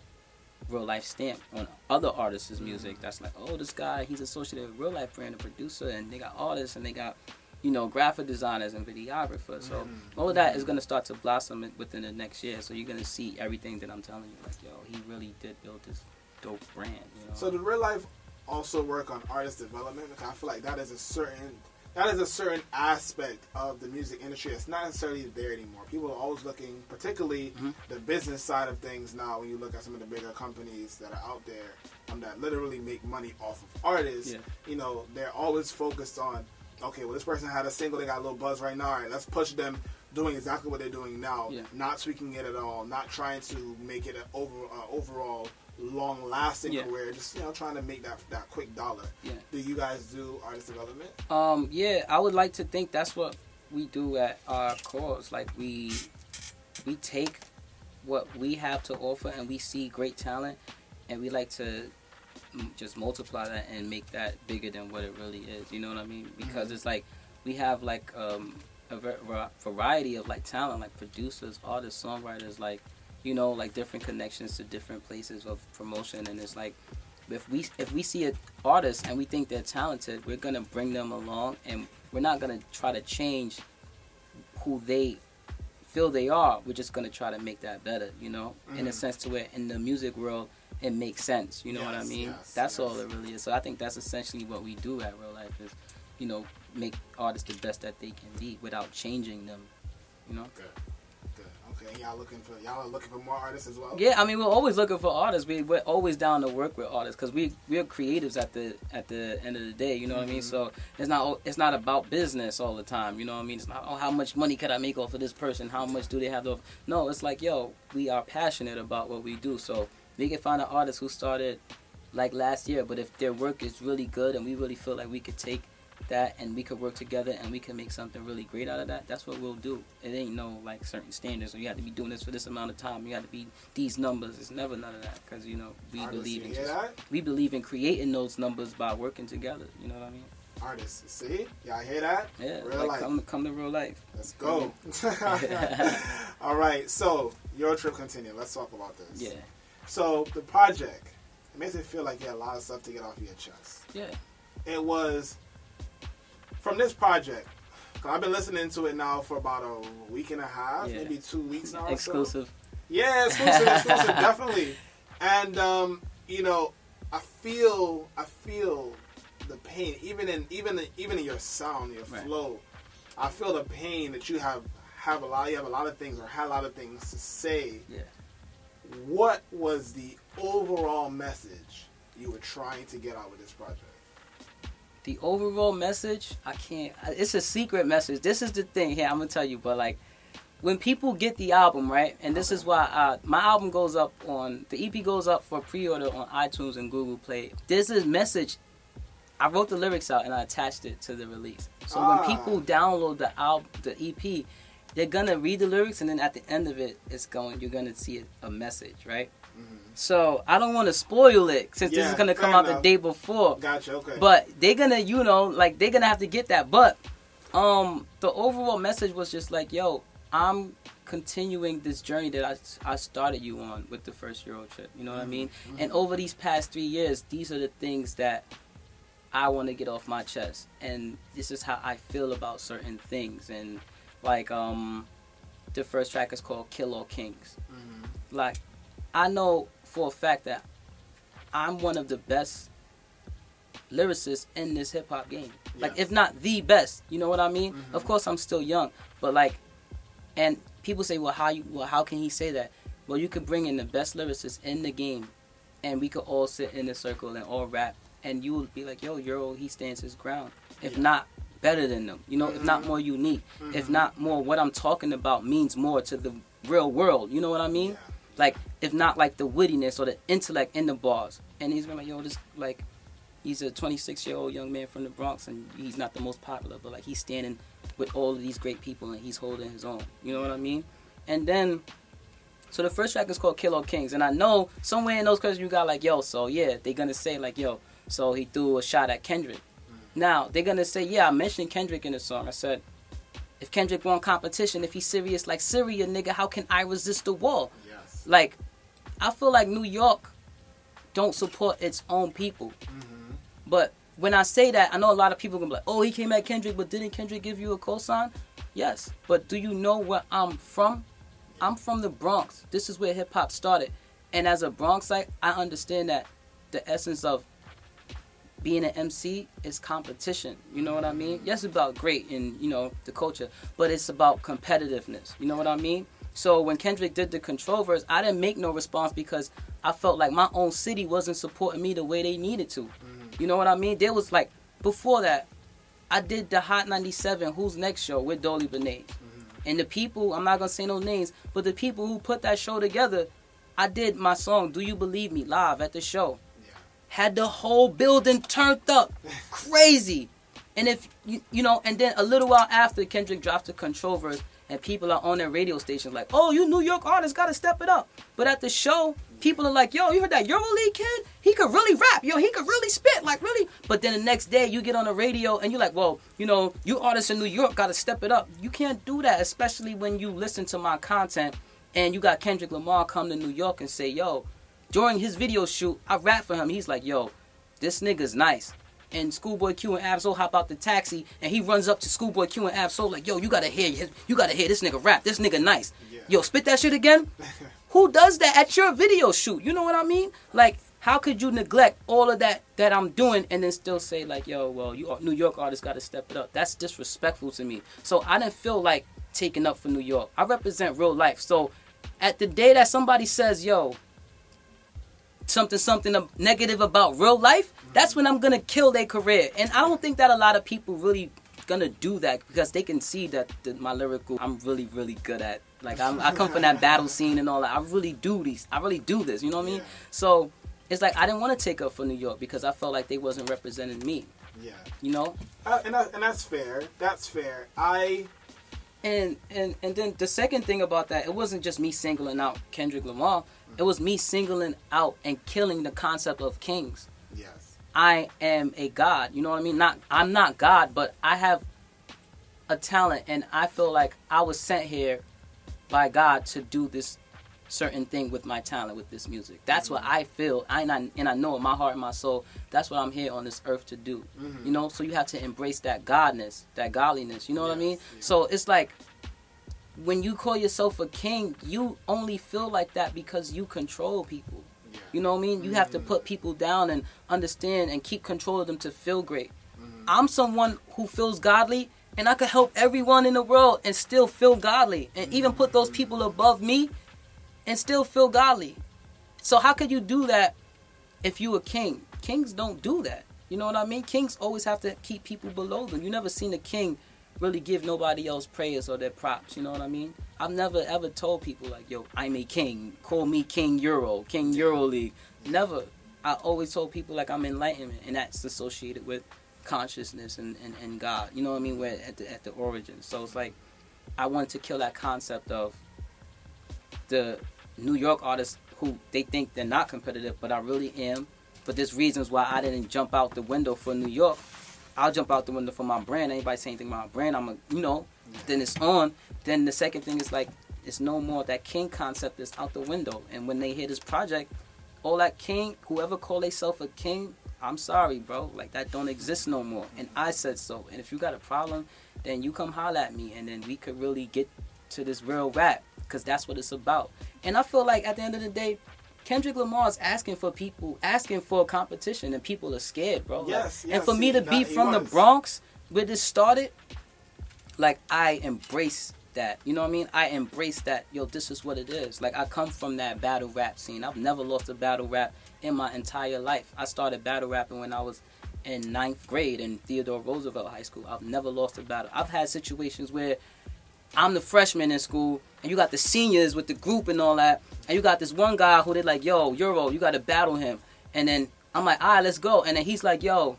real life stamp on other artists' music. That's like, oh, this guy, he's associated with real life brand, a producer, and they got artists and they got, you know, graphic designers and videographers. So mm. all of that is gonna start to blossom within the next year. So you're gonna see everything that I'm telling you. Like, yo, he really did build this dope brand. You know. So the real life also work on artist development? Because I feel like that is a certain that is a certain aspect of the music industry that's not necessarily there anymore. People are always looking, particularly Mhm. the business side of things now. When you look at some of the bigger companies that are out there um, that literally make money off of artists, Yeah. you know, they're always focused on. Okay, well, this person had a single, they got a little buzz right now. All right, let's push them doing exactly what they're doing now, Yeah. not tweaking it at all, not trying to make it an over uh, overall long lasting Yeah. career, just you know trying to make that that quick dollar. Yeah. Do you guys do artist development? Um, yeah, I would like to think that's what we do at our cause. Like we we take what we have to offer and we see great talent and we like to just multiply that and make that bigger than what it really is. You know what I mean? Because it's like we have like um, a variety of like talent, like producers, artists, songwriters, like you know, like different connections to different places of promotion, and it's like if we if we see an artist and we think they're talented, we're gonna bring them along, and we're not gonna try to change who they feel they are. We're just gonna try to make that better, you know, in a Mhm. sense to where in the music world it makes sense. You know what I mean? yes, that's all it really is. So I think that's essentially what we do at Real Life is, you know, make artists the best that they can be without changing them. You know? Good, Okay, y'all looking for y'all are looking for more artists as well. Yeah, I mean, we're always looking for artists. We we're always down to work with artists because we we're creatives at the at the end of the day. You know what I mean? Mhm. So it's not it's not about business all the time. You know what I mean? It's not oh how much money could I make off of this person? How much do they have to? No, it's like yo, we are passionate about what we do. So we can find an artist who started like last year, but if their work is really good and we really feel like we could take that and we could work together and we can make something really great out of that, that's what we'll do. It ain't no like certain standards. You have to be doing this for this amount of time. You have to be these numbers. It's never none of that because you know we believe in just, we believe in creating those numbers by working together. You know what I mean? Artists, see? Y'all hear that? Yeah, Real like life. come come to real life. Let's go. All right, so your trip continue. Let's talk about this. Yeah, So the project, it makes it feel like you had a lot of stuff to get off your chest. yeah, It was from this project. 'cause I've been listening to it now for about a week and a half, Yeah. maybe two weeks now. or so. exclusive. Yeah, exclusive, exclusive, definitely. And um, you know, I feel, I feel the pain, even in, even in, even in your sound, your Right. flow. I feel the pain that you have have a lot. You have a lot of things, or had a lot of things to say. Yeah. What was the overall message you were trying to get out with this project? The overall message i can't it's a secret message. This is the thing here i'm gonna tell you but like when people get the album right and this is why uh, my album goes up on the ep goes up for pre-order on itunes and google play. There's a message i wrote the lyrics out and i attached it to the release. So Ah. when people download the album the ep they're gonna read the lyrics and then at the end of it it's going you're gonna see a message right so i don't want to spoil it since this Mm-hmm. Is gonna come out the day before Gotcha. Okay. but they're gonna you know like they're gonna have to get that but um the overall message was just like yo i'm continuing this journey that i, I started you on with the first euro trip you know what i mean and over these past three years these are the things that i want to get off my chest and this is how i feel about certain things and like um the first track is called kill all kings Mhm. like I know for a fact that I'm one of the best lyricists in this hip hop game. Like if not the best, you know what I mean? Mhm. Of course I'm still young, but like and people say, "Well, how you well how can he say that?" Well, you could bring in the best lyricists in the game and we could all sit in a circle and all rap and you would be like, "Yo, Euro, he stands his ground." If Yeah. not better than them, you know, if not Mhm. more unique, if Mhm. not more what I'm talking about means more to the real world, you know what I mean? Yeah. like if not like the wittiness or the intellect in the bars. And he's been like, yo, this like he's a 26 year old young man from the Bronx and he's not the most popular, but like he's standing with all of these great people and he's holding his own. You know what I mean? And then so the first track is called Kill All Kings, and I know somewhere in those questions you got like, yo, so yeah, they're gonna say like, yo, so he threw a shot at Kendrick. Mm. Now they're gonna say, yeah, I mentioned Kendrick in the song. I said, if Kendrick won competition, if he's serious like Syria, nigga, how can I resist the wall? Yes. Like, I feel like New York don't support its own people. Mm-hmm. But when I say that, I know a lot of people gonna be like, "Oh, he came at Kendrick, but didn't Kendrick give you a cosign?" Yes, but do you know where I'm from? I'm from the Bronx. This is where hip hop started, and as a Bronxite, I understand that the essence of being an MC is competition. You know what I mean? Yes, it's about great and you know the culture, but it's about competitiveness. You know what I mean? So when Kendrick did the control verse, I didn't make no response because I felt like my own city wasn't supporting me the way they needed to. Mm. You know what I mean? There was like before that, I did the Hot 97 Who's Next show with Dolly Benet. Mm-hmm. And the people, I'm not gonna say no names, but the people who put that show together, I did my song "Do You Believe Me" live at the show. Had the whole building turned up, crazy. And if you you know, and then a little while after Kendrick dropped the control verse, and people are on their radio stations like, "Oh, you New York artists gotta step it up." But at the show, people are like, "Yo, you heard that EuroLeague kid? He could really rap. Yo, he could really spit. Like really." But then the next day, you get on the radio and you're like, "Well, you know, you artists in New York gotta step it up." You can't do that, especially when you listen to my content and you got Kendrick Lamar come to New York and say, "Yo." During his video shoot, I rap for him. He's like, "Yo, this nigga's nice." And Schoolboy Q and Ab-Soul hop out the taxi, and he runs up to Schoolboy Q and Ab-Soul like, "Yo, you gotta hear, his- you gotta hear this nigga rap. This nigga nice. Yeah. Yo, spit that shit again." Who does that at your video shoot? You know what I mean? Like, how could you neglect all of that that I'm doing and then still say like, "Yo, well, you New York artists gotta step it up." That's disrespectful to me. So I didn't feel like taking up for New York. I represent real life. So at the day that somebody says, "Yo," something something negative about real life, that's when I'm gonna kill their career. And I don't think that a lot of people really gonna do that because they can see that the, my lyrical I'm really really good at. Like I'm, I come from that battle scene and all that. I really do these. I really do this. You know what I mean? Yeah. So it's like I didn't want to take up for New York because I felt like they wasn't representing me. Yeah. You know? Uh, and that, and that's fair. That's fair. I And and and then the second thing about that, it wasn't just me singling out Kendrick Lamar. It was me singling out and killing the concept of kings. yes. I am a god. You know what I mean? Not I'm not God, but I have a talent and I feel like I was sent here by God to do this certain thing with my talent with this music. That's what I feel. I and I, and I know in my heart and my soul that's what I'm here on this earth to do. Mhm. You know, so you have to embrace that godness, that godliness, you know what I mean? yeah. So it's like when you call yourself a king, you only feel like that because you control people. Yeah. You know what I mean? You have to Mhm. put people down and understand and keep control of them to feel great. Mhm. I'm someone who feels godly and I could help everyone in the world and still feel godly and even put those people above me and still feel godly. So how could you do that if you a king? Kings don't do that. You know what I mean? Kings always have to keep people below them. You never seen a king really give nobody else praise or their props. You know what I mean? I've never ever told people like, "Yo, I'm a king. Call me King Euro, King Euro League." Never. I always told people like I'm enlightenment, and that's associated with consciousness and, and, and God. You know what I mean? Where at the at the origin. So it's like I wanted to kill that concept of the New York artists who they think they're not competitive, but I really am. But there's reasons why I didn't jump out the window for New York. I'll jump out the window for my brand. Anybody say anything about my brand, I'm a you know. Then it's on. Then the second thing is like it's no more that king concept is out the window. And when they hear this project, all that king, whoever call themselves a king, I'm sorry, bro. Like that don't exist no more. And I said so. And if you got a problem, then you come holler at me, and then we could really get to this real rap, cause that's what it's about. And I feel like at the end of the day, Kendrick Lamar is asking for people, asking for competition, and people are scared, bro. Like, Yes, and yes, for me to be from the. Bronx, where this started, like I embrace that. You know what I mean? I embrace that. Yo, this is what it is. Like I come from that battle rap scene. I've never lost a battle rap in my entire life. I started battle rapping when I was in ninth grade in Theodore Roosevelt High School. I've never lost a battle. I've had situations where I'm the freshman in school, and you got the seniors with the group and all that, and you got this one guy who they're like, yo, Euro, you got to battle him, and then I'm like, all right, let's go, and then he's like, yo,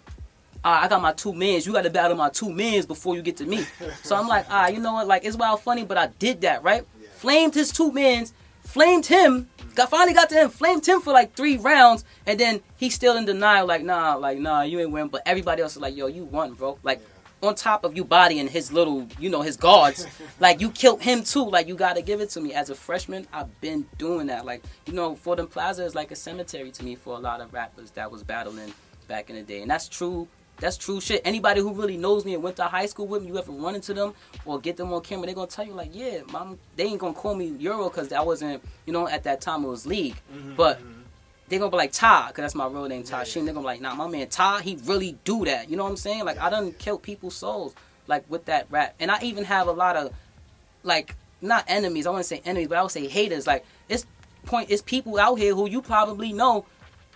right, I got my two mans. You got to battle my two mans before you get to me. so I'm like, all right, you know what? Like, it's wild funny, but I did that, right? Yeah. Flamed his two mans, flamed him, Got finally got to him, flamed him for like three rounds, and then he's still in denial, like nah, like nah, you ain't win. But everybody else is like, yo, you won, bro. Like on top of you bodying his little, you know, his guards, like you killed him too. Like you gotta give it to me. As a freshman, I've been doing that. Like you know, Fordham Plaza is like a cemetery to me for a lot of rappers that was battling back in the day, and that's true. That's true shit. Anybody who really knows me and went to high school with me, you ever run into them or get them on camera, they're gonna tell you like, yeah, mom, they ain't gonna call me Euro because that wasn't, you know, at that time it was league, mm-hmm, but mm-hmm. They're gonna be like Ty, because that's my real name, Ty Sheen. They're gonna be like, nah, my man Ty, he really do that. You know what I'm saying? Like, I done killed people's souls, like, with that rap. And I even have a lot of, like, not enemies, I wouldn't say enemies, but I would say haters. Like, it's point, it's people out here who you probably know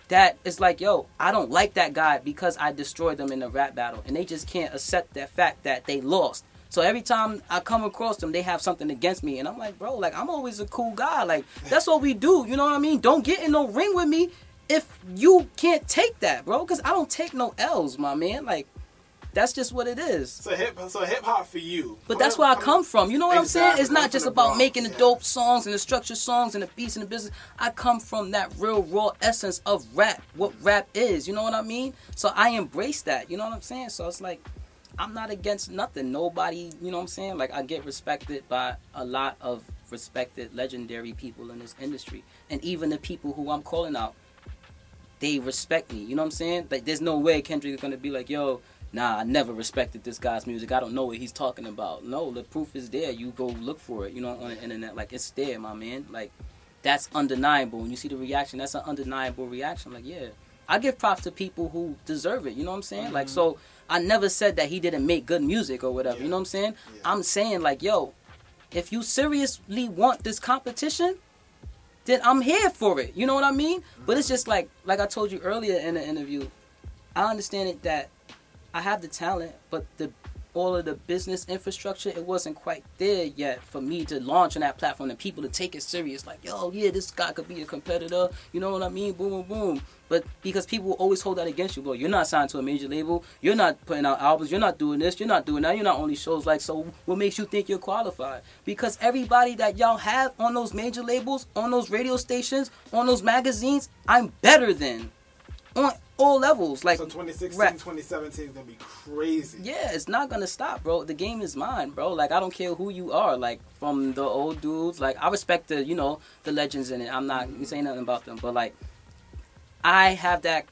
that it's like, yo, I don't like that guy because I destroyed them in the rap battle. And they just can't accept that fact that they lost. So every time I come across them, they have something against me, and I'm like, bro, like I'm always a cool guy. Like that's what we do. You know what I mean? Don't get in no ring with me if you can't take that, bro. Because I don't take no L's, my man. Like that's just what it is. So hip, so hip hop for you. But that's where I come from. You know what I'm saying? It's not just about making the dope songs and the structured songs and the beats and the business. I come from that real raw essence of rap, what rap is. You know what I mean? So I embrace that. You know what I'm saying? So it's like I'm not against nothing. Nobody, you know what I'm saying? Like I get respected by a lot of respected legendary people in this industry. And even the people who I'm calling out, they respect me. You know what I'm saying? Like there's no way Kendrick is gonna be like, yo, nah, I never respected this guy's music. I don't know what he's talking about. No, the proof is there. You go look for it, you know, on the internet. Like it's there, my man. Like that's undeniable. When you see the reaction, that's an undeniable reaction. Like, yeah. I give props to people who deserve it, you know what I'm saying? Like mm-hmm. so I never said that he didn't make good music or whatever, you know what I'm saying? Yeah. I'm saying like, yo, if you seriously want this competition, then I'm here for it. You know what I mean? But it's just like like I told you earlier in the interview, I understand it that I have the talent, but the all of the business infrastructure, it wasn't quite there yet for me to launch on that platform and people to take it serious. Like, yo, yeah, this guy could be a competitor. You know what I mean? Boom, boom, boom. But because people always hold that against you, bro. You're not signed to a major label. You're not putting out albums. You're not doing this. You're not doing that. You're not only shows. Like, so what makes you think you're qualified? Because everybody that y'all have on those major labels, on those radio stations, on those magazines, I'm better than on all levels. Like, So 2016, rap. 2017 is gonna be crazy. yeah, it's not gonna stop, bro. The game is mine, bro. Like I don't care who you are. Like from the old dudes, like I respect the you know the legends in it. I'm not mm-hmm. saying nothing about them, but like I have that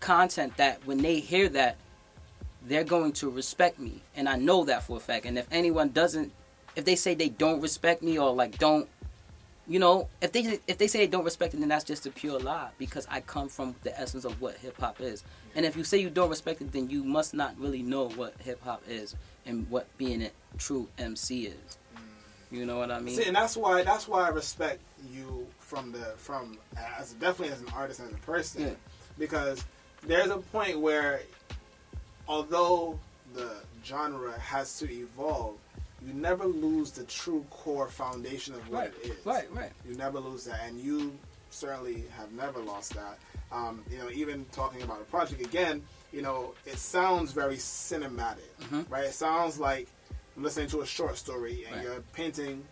content that when they hear that, they're going to respect me, and I know that for a fact. And if anyone doesn't, if they say they don't respect me or like don't, you know, if they if they say they don't respect it, then that's just a pure lie because I come from the essence of what hip hop is. And if you say you don't respect it, then you must not really know what hip hop is and what being a true MC is. You know what I mean? See, and that's why that's why I respect you from the from as definitely as an artist and as a person, Yeah. because there's a point where, although the genre has to evolve, you never lose the true core foundation of what Right, it is. right, right. You never lose that, and you certainly have never lost that. Um, you know, even talking about a project again, you know, it sounds very cinematic, Mhm. right? It sounds like I'm listening to a short story and Right. you're painting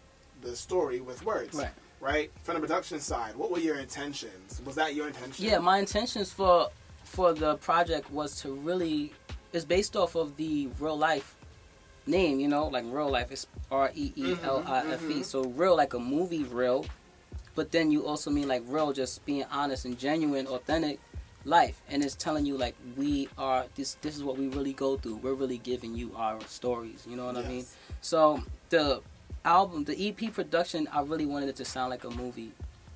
the story with words, Right. Right? From the production side, what were your intentions? Was that your intention? Yeah, my intentions for for the project was to really it's based off of the real life name, you know, like real life. It's R E E L I F E. mhm. So real like a movie real, but then you also mean like real, just being honest and genuine, authentic life. And it's telling you like we are this. This is what we really go through. We're really giving you our stories. You know what I mean? So the album, the EP production, I really wanted it to sound like a movie.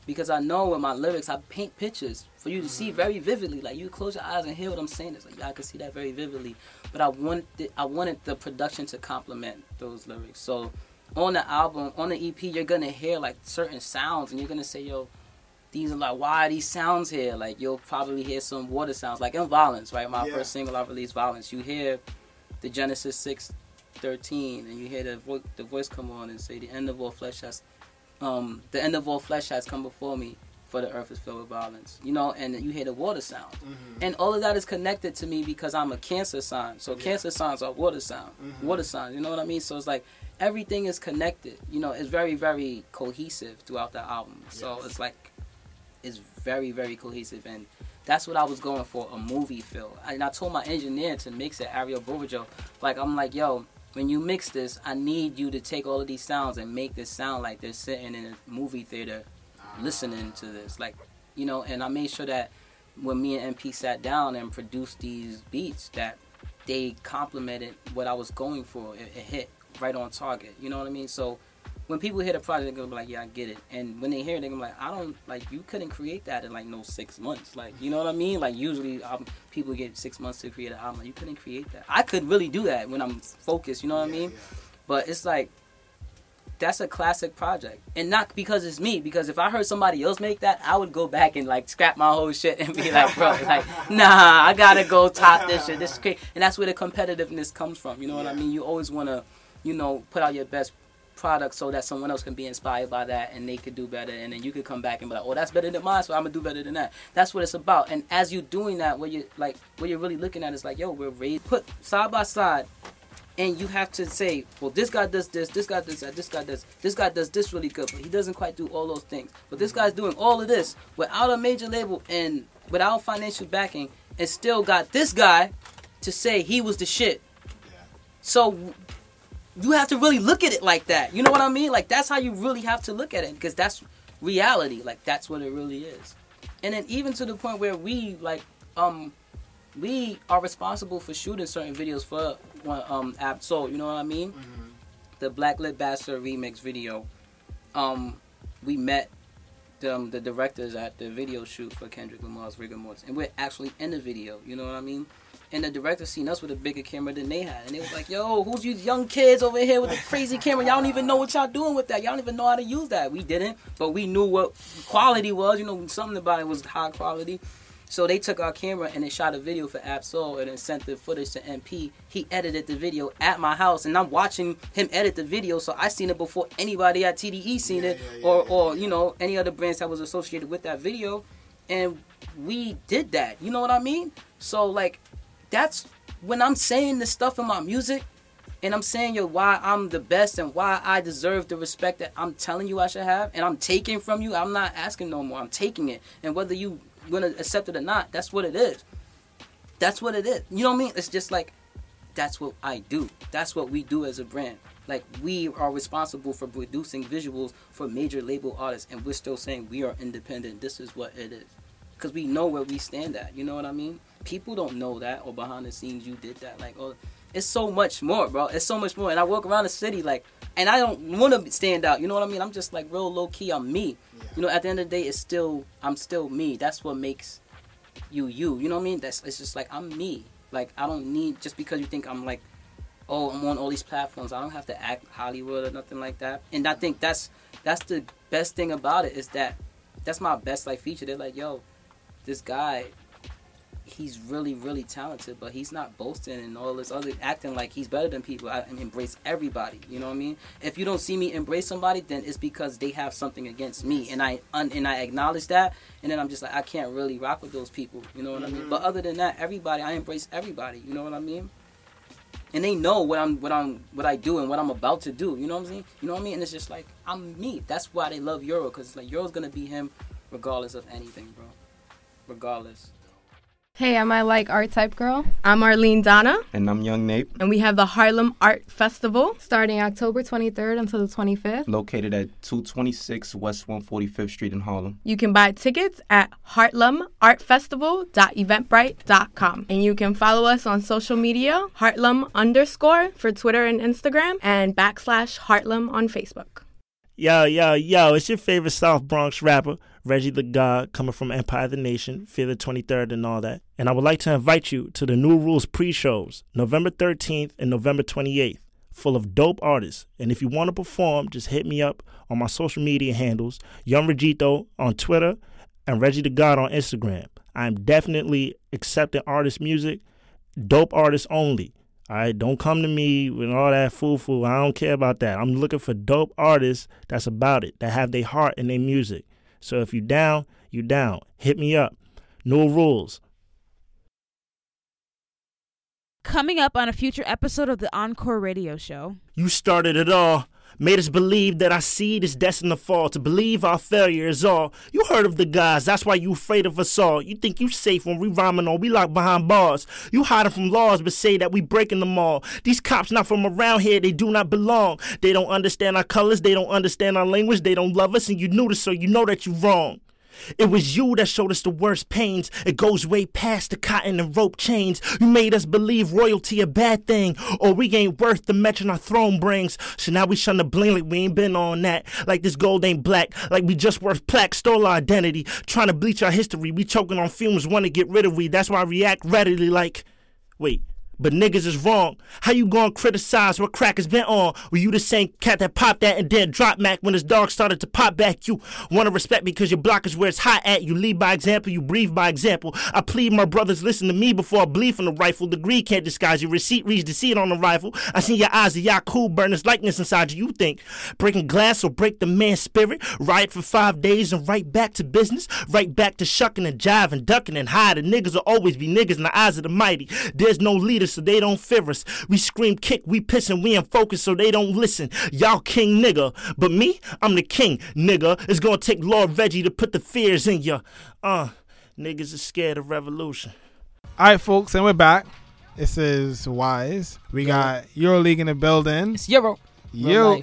Because I know with my lyrics, I paint pictures for you to see Mm-hmm. very vividly. Like you close your eyes and hear what I'm saying. It's like y'all can see that very vividly. But I wanted, I wanted the production to complement those lyrics. So on the album, on the EP, you're gonna hear like certain sounds, and you're gonna say, "Yo, these are like why are these sounds here?" Like you'll probably hear some water sounds, like in Violence, right? My Yeah. first single I released, Violence. You hear the Genesis six thirteen, and you hear the vo- the voice come on and say, "The end of all flesh has, um, the end of all flesh has come before me, for the earth is filled with violence." You know, and you hear the water sound, Mhm. and all of that is connected to me because I'm a Cancer sign. So Yeah. Cancer signs are water sound, Mhm. water signs. You know what I mean? So it's like everything is connected. You know, it's very very cohesive throughout the album. So it's like it's very very cohesive and that's what I was going for a movie feel. And I told my engineer to mix it, Ariel Bovajo. Like I'm like, yo, when you mix this, I need you to take all of these sounds and make this sound like they're sitting in a movie theater listening to this. Like, you know, and I made sure that when me and MP sat down and produced these beats that they complemented what I was going for. It, it hit right on target. You know what I mean? So when people hear the project, they're gonna be like, "Yeah, I get it." And when they hear it, they're gonna be like, "I don't like you couldn't create that in like no six months." Like, you know what I mean? Like usually um, people get six months to create an album. Like, you couldn't create that. I could really do that when I'm focused. You know what I mean? But it's like that's a classic project, and not because it's me. Because if I heard somebody else make that, I would go back and like scrap my whole shit and be like, "Bro, like, nah, I gotta go top this shit. This is crazy." And that's where the competitiveness comes from. You know what I mean? You always wanna, you know, put out your best product so that someone else can be inspired by that and they could do better. And then you could come back and be like oh that's better than mine so i'm gonna do better than that. That's what it's about. And as you're doing that what you like what you're really looking at is like yo we're raised put side by side. And you have to say well this guy does this this guy does that this guy does this guy does this really good but he doesn't quite do all those things. But this guy's doing all of this without a major label and without financial backing and still got this guy to say he was the shit. So you have to really look at it like that. You know what I mean? Like that's how you really have to look at it because that's reality. Like that's what it really is. And then even to the point where we like um we are responsible for shooting certain videos for one um Ab Soul, you know what I mean? The Black Lip Bastard remix video. Um we met the, um, the directors at the video shoot for Kendrick Lamar's Rigamortus, and we're actually in the video. You know what I mean? And the director seen us with a bigger camera than they had, and they was like, "Yo, who's you young kids over here with the crazy camera? Y'all don't even know what y'all doing with that. Y'all don't even know how to use that. We didn't, but we knew what quality was. You know, something about it was high quality. So they took our camera and they shot a video for Ab-Soul and then sent the footage to MP. He edited the video at my house, and I'm watching him edit the video, so I seen it before anybody at TDE seen it, or or you know any other brands that was associated with that video, and we did that. You know what I mean? So like, that's when I'm saying this stuff in my music. And I'm saying yo why I'm the best and why I deserve the respect that I'm telling you I should have and I'm taking from you. I'm not asking no more. I'm taking it. And whether you gonna accept it or not, that's what it is. That's what it is. You know what I mean? It's just like that's what I do. That's what we do as a brand. Like we are responsible for producing visuals for major label artists, and we're still saying we are independent. This is what it is, because we know where we stand at. You know what I mean? People don't know that, or behind the scenes you did that. Like, oh, it's so much more, bro. It's so much more. And I walk around the city like, and I don't want to stand out. You know what I mean? I'm just like real low key. I'm me. You know, at the end of the day, it's still I'm still me. That's what makes you you. You know what I mean? That's it's just like I'm me. Like I don't need just because you think I'm like, oh, I'm on all these platforms. I don't have to act Hollywood or nothing like that. And I think that's that's the best thing about it is that that's my best like feature. They're like, yo, this guy, he's really really talented, but he's not boasting and all this other acting like he's better than people I, embrace everybody. You know what I mean? If you don't see me embrace somebody, then it's because they have something against me, and I un, and I acknowledge that, and then I'm just like I can't really rock with those people. You know what I mean? Mm-hmm. But other than that, everybody I embrace everybody. You know what I mean? and they know what I'm what I'm what I do and what I'm about to do. You know what I'm saying? You know what I mean? And it's just like I'm me. That's why they love Euro because it's like Euro's gonna be him regardless of anything, bro. Regardless. Hey, I'm I like art type girl? I'm Arlene Donna, And I'm Young Nape, and we have the Harlem Art Festival. Starting October 23rd until the 25th. located at 226 West 145th Street in Harlem. You can buy tickets at harlemartfestival.eventbrite.com. And you can follow us on social media, Harlem underscore for Twitter and Instagram, and backslash Harlem on Facebook. Yo, yo, yo, it's your favorite South Bronx rapper, Reggie the God, coming from Empire of the Nation, Fear the 23rd, and all that. And I would like to invite you to the New Rules pre shows, November 13th and November 28th, full of dope artists. And if you want to perform, just hit me up on my social media handles, Young Regito on Twitter and Reggie the God on Instagram. I'm definitely accepting artist music, dope artists only. All right, don't come to me with all that foo foo. I don't care about that. I'm looking for dope artists that's about it, that have their heart in their music. So if you down, you down. Hit me up. No rules. Coming up on a future episode of the Encore Radio Show. You started it all. Made us believe that our seed is destined to fall, to believe our failure is all. You heard of the guys, that's why you afraid of us all. You think you safe when we rhyming on, we locked behind bars. You hiding from laws, but say that we breaking them all. These cops not from around here, they do not belong. They don't understand our colors, they don't understand our language, they don't love us, and you knew this, so you know that you wrong. It was you that showed us the worst pains. It goes way past the cotton and rope chains. You made us believe royalty a bad thing, or we ain't worth the mention our throne brings. So now we shun the bling like we ain't been on that. Like this gold ain't black, like we just worth plaque, stole our identity. Trying to bleach our history, we choking on fumes, want to get rid of we. That's why I react readily like, wait. But niggas is wrong. How you gonna criticize what crack has been on? Were you the same cat that popped that and then dropped Mac when his dog started to pop back? You wanna respect because your block is where it's hot at. You lead by example, you breathe by example. I plead my brothers listen to me before I bleed from the rifle. Degree can't disguise your receipt reads seat on the rifle. I see your eyes of Yakub burn his likeness inside you. You think breaking glass will break the man's spirit? Riot for five days and right back to business. Right back to shucking and jiving, ducking and hiding. Niggas will always be niggas in the eyes of the mighty. There's no leader so they don't fear us. We scream kick, we piss and we in focus so they don't listen. Y'all king nigga, but me, I'm the king nigga. It's gonna take Lord Reggie to put the fears in ya. Uh, niggas are scared of revolution. All right, folks, and we're back. This is Wise. We got EuroLeague in the building. It's Euro. Real Yo.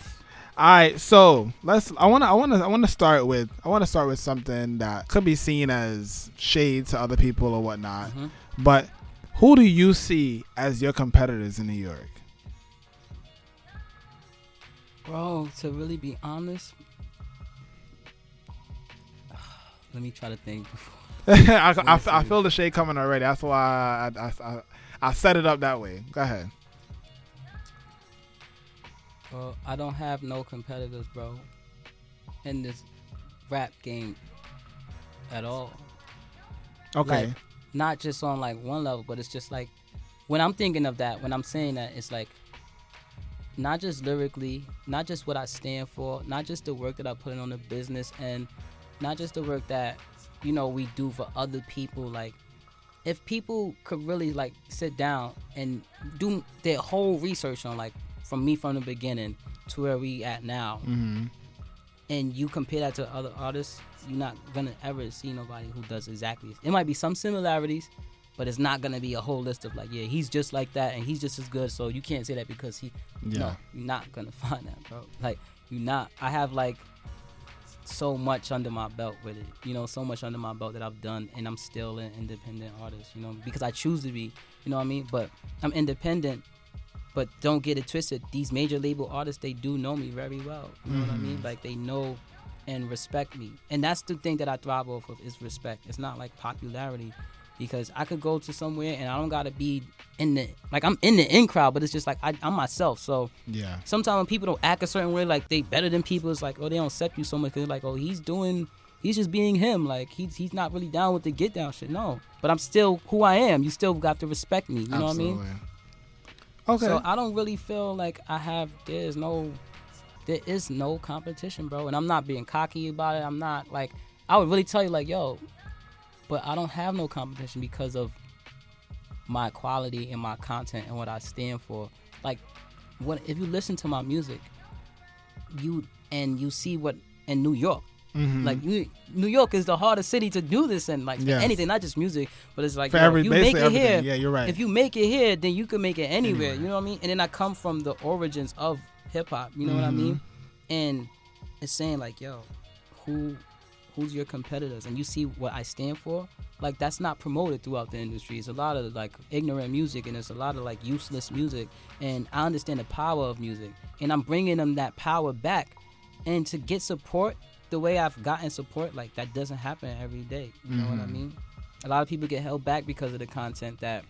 All right, so let's. I want to. I want to. I want to start with. I want to start with something that could be seen as shade to other people or whatnot. Mhm. But who do you see as your competitors in New York? Bro, to really be honest, let me try to think. I, I, I feel the shade coming already. That's why I, I, I, set it up that way. Go ahead. Well, I don't have no competitors, bro, in this rap game at all. Okay. Like, not just on like one level, but it's just like when I'm thinking of that, when I'm saying that, it's like not just lyrically, not just what I stand for, not just the work that I put in on the business, and not just the work that you know we do for other people. Like, if people could really like sit down and do their whole research on like from me from the beginning to where we at now, mm-hmm. and you compare that to other artists, you're not gonna ever see nobody who does exactly. It might be some similarities, but it's not gonna be a whole list of like, yeah, he's just like that and he's just as good. So you can't say that because he. Yeah. No, you're not gonna find that, bro. Like you're not. I have like so much under my belt with it. You know, so much under my belt that I've done, and I'm still an independent artist. You know, because I choose to be. You know what I mean? But I'm independent. But don't get it twisted. These major label artists, they do know me very well. You know what I mean? Mm-hmm. Like they know and respect me, and that's the thing that I thrive off of is respect. It's not like popularity, because I could go to somewhere and I don't gotta be in the like I'm in the in crowd, but it's just like I, I'm myself. So Yeah. sometimes when people don't act a certain way, like they better than people, it's like oh they don't accept you so much. 'cause they're like oh he's doing, he's just being him. Like he's he's not really down with the get down shit. No, but I'm still who I am. You still got to respect me. You know what I mean? Okay. So I don't really feel like I have. There's no, there is no competition, bro. And I'm not being cocky about it. I'm not like I would really tell you like, yo, but I don't have no competition because of my quality and my content and what I stand for. Like, what if you listen to my music, you and you see what in New York. Mhm. Like New, New York is the hardest city to do this in, like Yes. anything, not just music, but it's like For yo, every- if you make it here. Yeah, you're right. If you make it here, then you can make it anywhere. Anywhere. You know what I mean? And then I come from the origins of hip hop. You know what I Mhm. mean? And it's saying like, yo, who, who's your competitors? And you see what I stand for. Like that's not promoted throughout the industry. It's a lot of like ignorant music, and it's a lot of like useless music. And I understand the power of music, and I'm bringing them that power back. And to get support the way I've gotten support, like that doesn't happen every day. You know what I Mhm. mean? A lot of people get held back because of the content that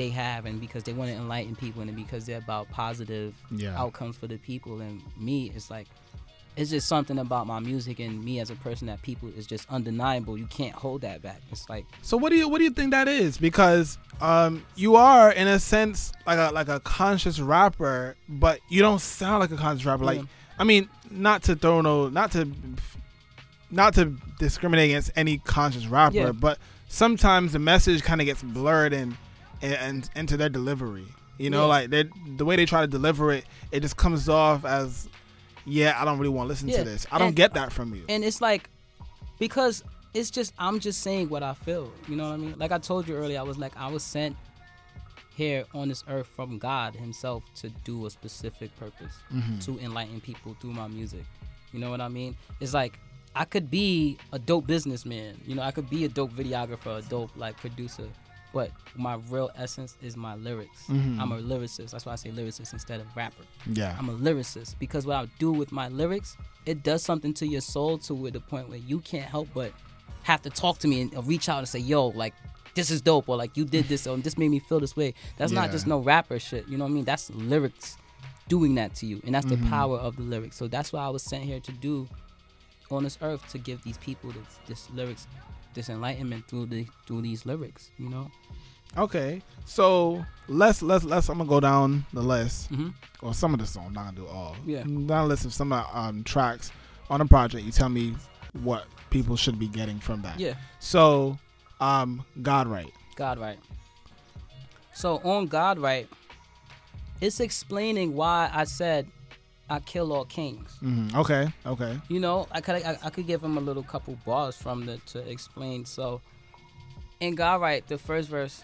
they have and because they want to enlighten people and because they're about positive Yeah. outcomes for the people and me it's like it's just something about my music and me as a person that people is just undeniable you can't hold that back it's like So what do you what do you think that is? Because um, you are in a sense like a like a conscious rapper, but you don't sound like a conscious rapper. Like Yeah. I mean, not to throw no, not to not to discriminate against any conscious rapper, Yeah. but sometimes the message kind of gets blurred in, and, and into their delivery. You know, Yeah. like they the way they try to deliver it, it just comes off as yeah, I don't really want to listen Yeah, to this. I don't and- get that from you. and it's like because it's just I'm just saying what I feel. You know what I mean? Like I told you earlier, I was like I was sent here on this earth from God Himself to do a specific purpose mm-hmm. to enlighten people through my music. You know what I mean? It's like I could be a dope businessman. You know, I could be a dope videographer, a dope like producer. But my real essence is my lyrics. Mm-hmm. I'm a lyricist. That's why I say lyricist instead of rapper. yeah. I'm a lyricist because what I do with my lyrics, it does something to your soul to the point where you can't help but have to talk to me and reach out and say, "Yo, like this is dope," or like you did this, or this made me feel this way. That's not just no rapper shit. You know what I mean? That's lyrics doing that to you, and that's the mm-hmm. power of the lyrics. So that's what I was sent here to do on this earth to give these people this, this lyrics, this enlightenment through the through these lyrics. You know? Okay, so let's let's let's. I'm gonna go down the list, Mhm. or some of the songs. I'm not gonna do all. Yeah. down the list of some of the, um, tracks on the project. You tell me what people should be getting from that. Yeah. So, um, God right. God right. So on God right, it's explaining why I said I kill all kings. hmm Okay. Okay. You know, I could I, I could give him a little couple bars from the to explain. So in God right, the first verse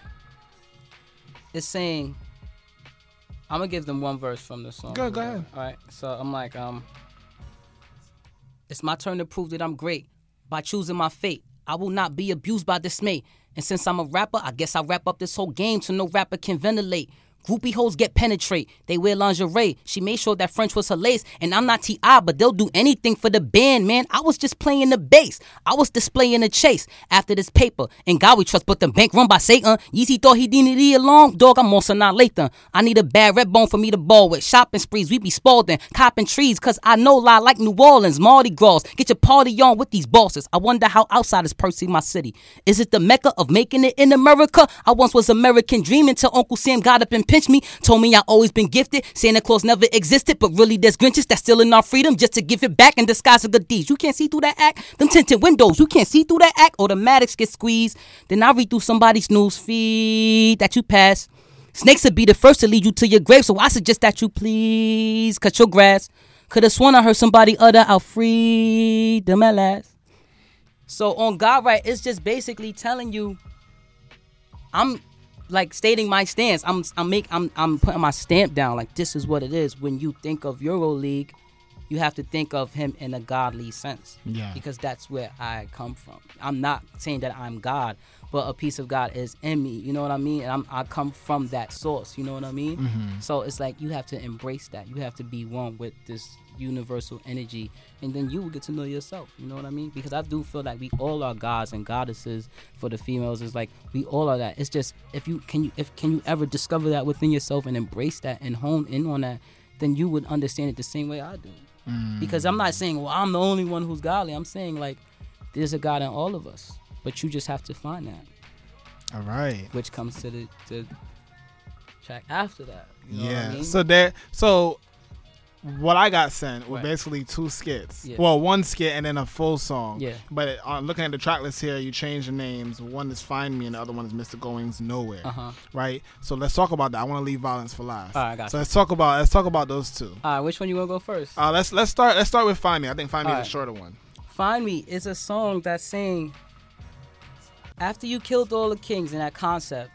is saying I'm gonna give them one verse from the song. Go- go ahead. All right. So I'm like, um, it's my turn to prove that I'm great by choosing my fate. I will not be abused by dismay. And since I'm a rapper, I guess I wrap up this whole game so no rapper can ventilate. Groupie hoes get penetrate. They wear lingerie. She made sure that French was her lace. And I'm not T.I., but they'll do anything for the band, man. I was just playing the bass. I was displaying the chase after this paper. And God we trust, but the bank run by Satan. Yeezy thought he didn't need a long dog. I'm also not Lathan. I need a bad red bone for me to ball with. Shopping sprees, we be Spalding. Copping trees, cause I know lie like New Orleans. Mardi Gras. Get your party on with these bosses. I wonder how outsiders perceive my city. Is it the mecca of making it in America? I once was American dreaming till Uncle Sam got up and me. Told me I always been gifted. Santa Claus never existed, but really there's Grinches that's stealing our freedom just to give it back in disguise of good deeds. You can't see through that act. Them tinted windows, you can't see through that act. Automatics get squeezed. Then I read through somebody's news feed that you pass. Snakes would be the first to lead you to your grave, so I suggest that you please cut your grass. Could've sworn I heard somebody utter out freedom at last. So on God right, it's just basically telling you I'm like stating my stance. I'm I'm make I'm I'm putting my stamp down. Like this is what it is. When you think of Euro League, you have to think of him in a godly sense. Yeah. Because that's where I come from. I'm not saying that I'm God, but a piece of God is in me. You know what I mean? And I'm I come from that source. You know what I mean? Mm-hmm. So it's like you have to embrace that. You have to be one with this universal energy, and then you will get to know yourself. You know what I mean? Because I do feel like we all are gods and goddesses. For the females, it's like we all are that. It's just if you can you if can you ever discover that within yourself and embrace that and hone in on that, then you would understand it the same way I do. Mm. Because I'm not saying well I'm the only one who's godly. I'm saying like there's a God in all of us, but you just have to find that, All right. which comes to the the track after that. You know what I yeah. mean? So that So what I got sent were Right. basically two skits. Yeah. Well, one skit and then a full song. Yeah. But it, uh, looking at the track list here, you change the names. One is Find Me, and the other one is Mr. Goings Nowhere. Uh huh. Right. So let's talk about that. I want to leave violence for last. All right, so you. let's talk about let's talk about those two. All right, which one you wanna go first? Uh, let's let's start let's start with Find Me. I think Find Me All is right. the shorter one. Find Me is a song that's saying after you killed all the kings in that concept,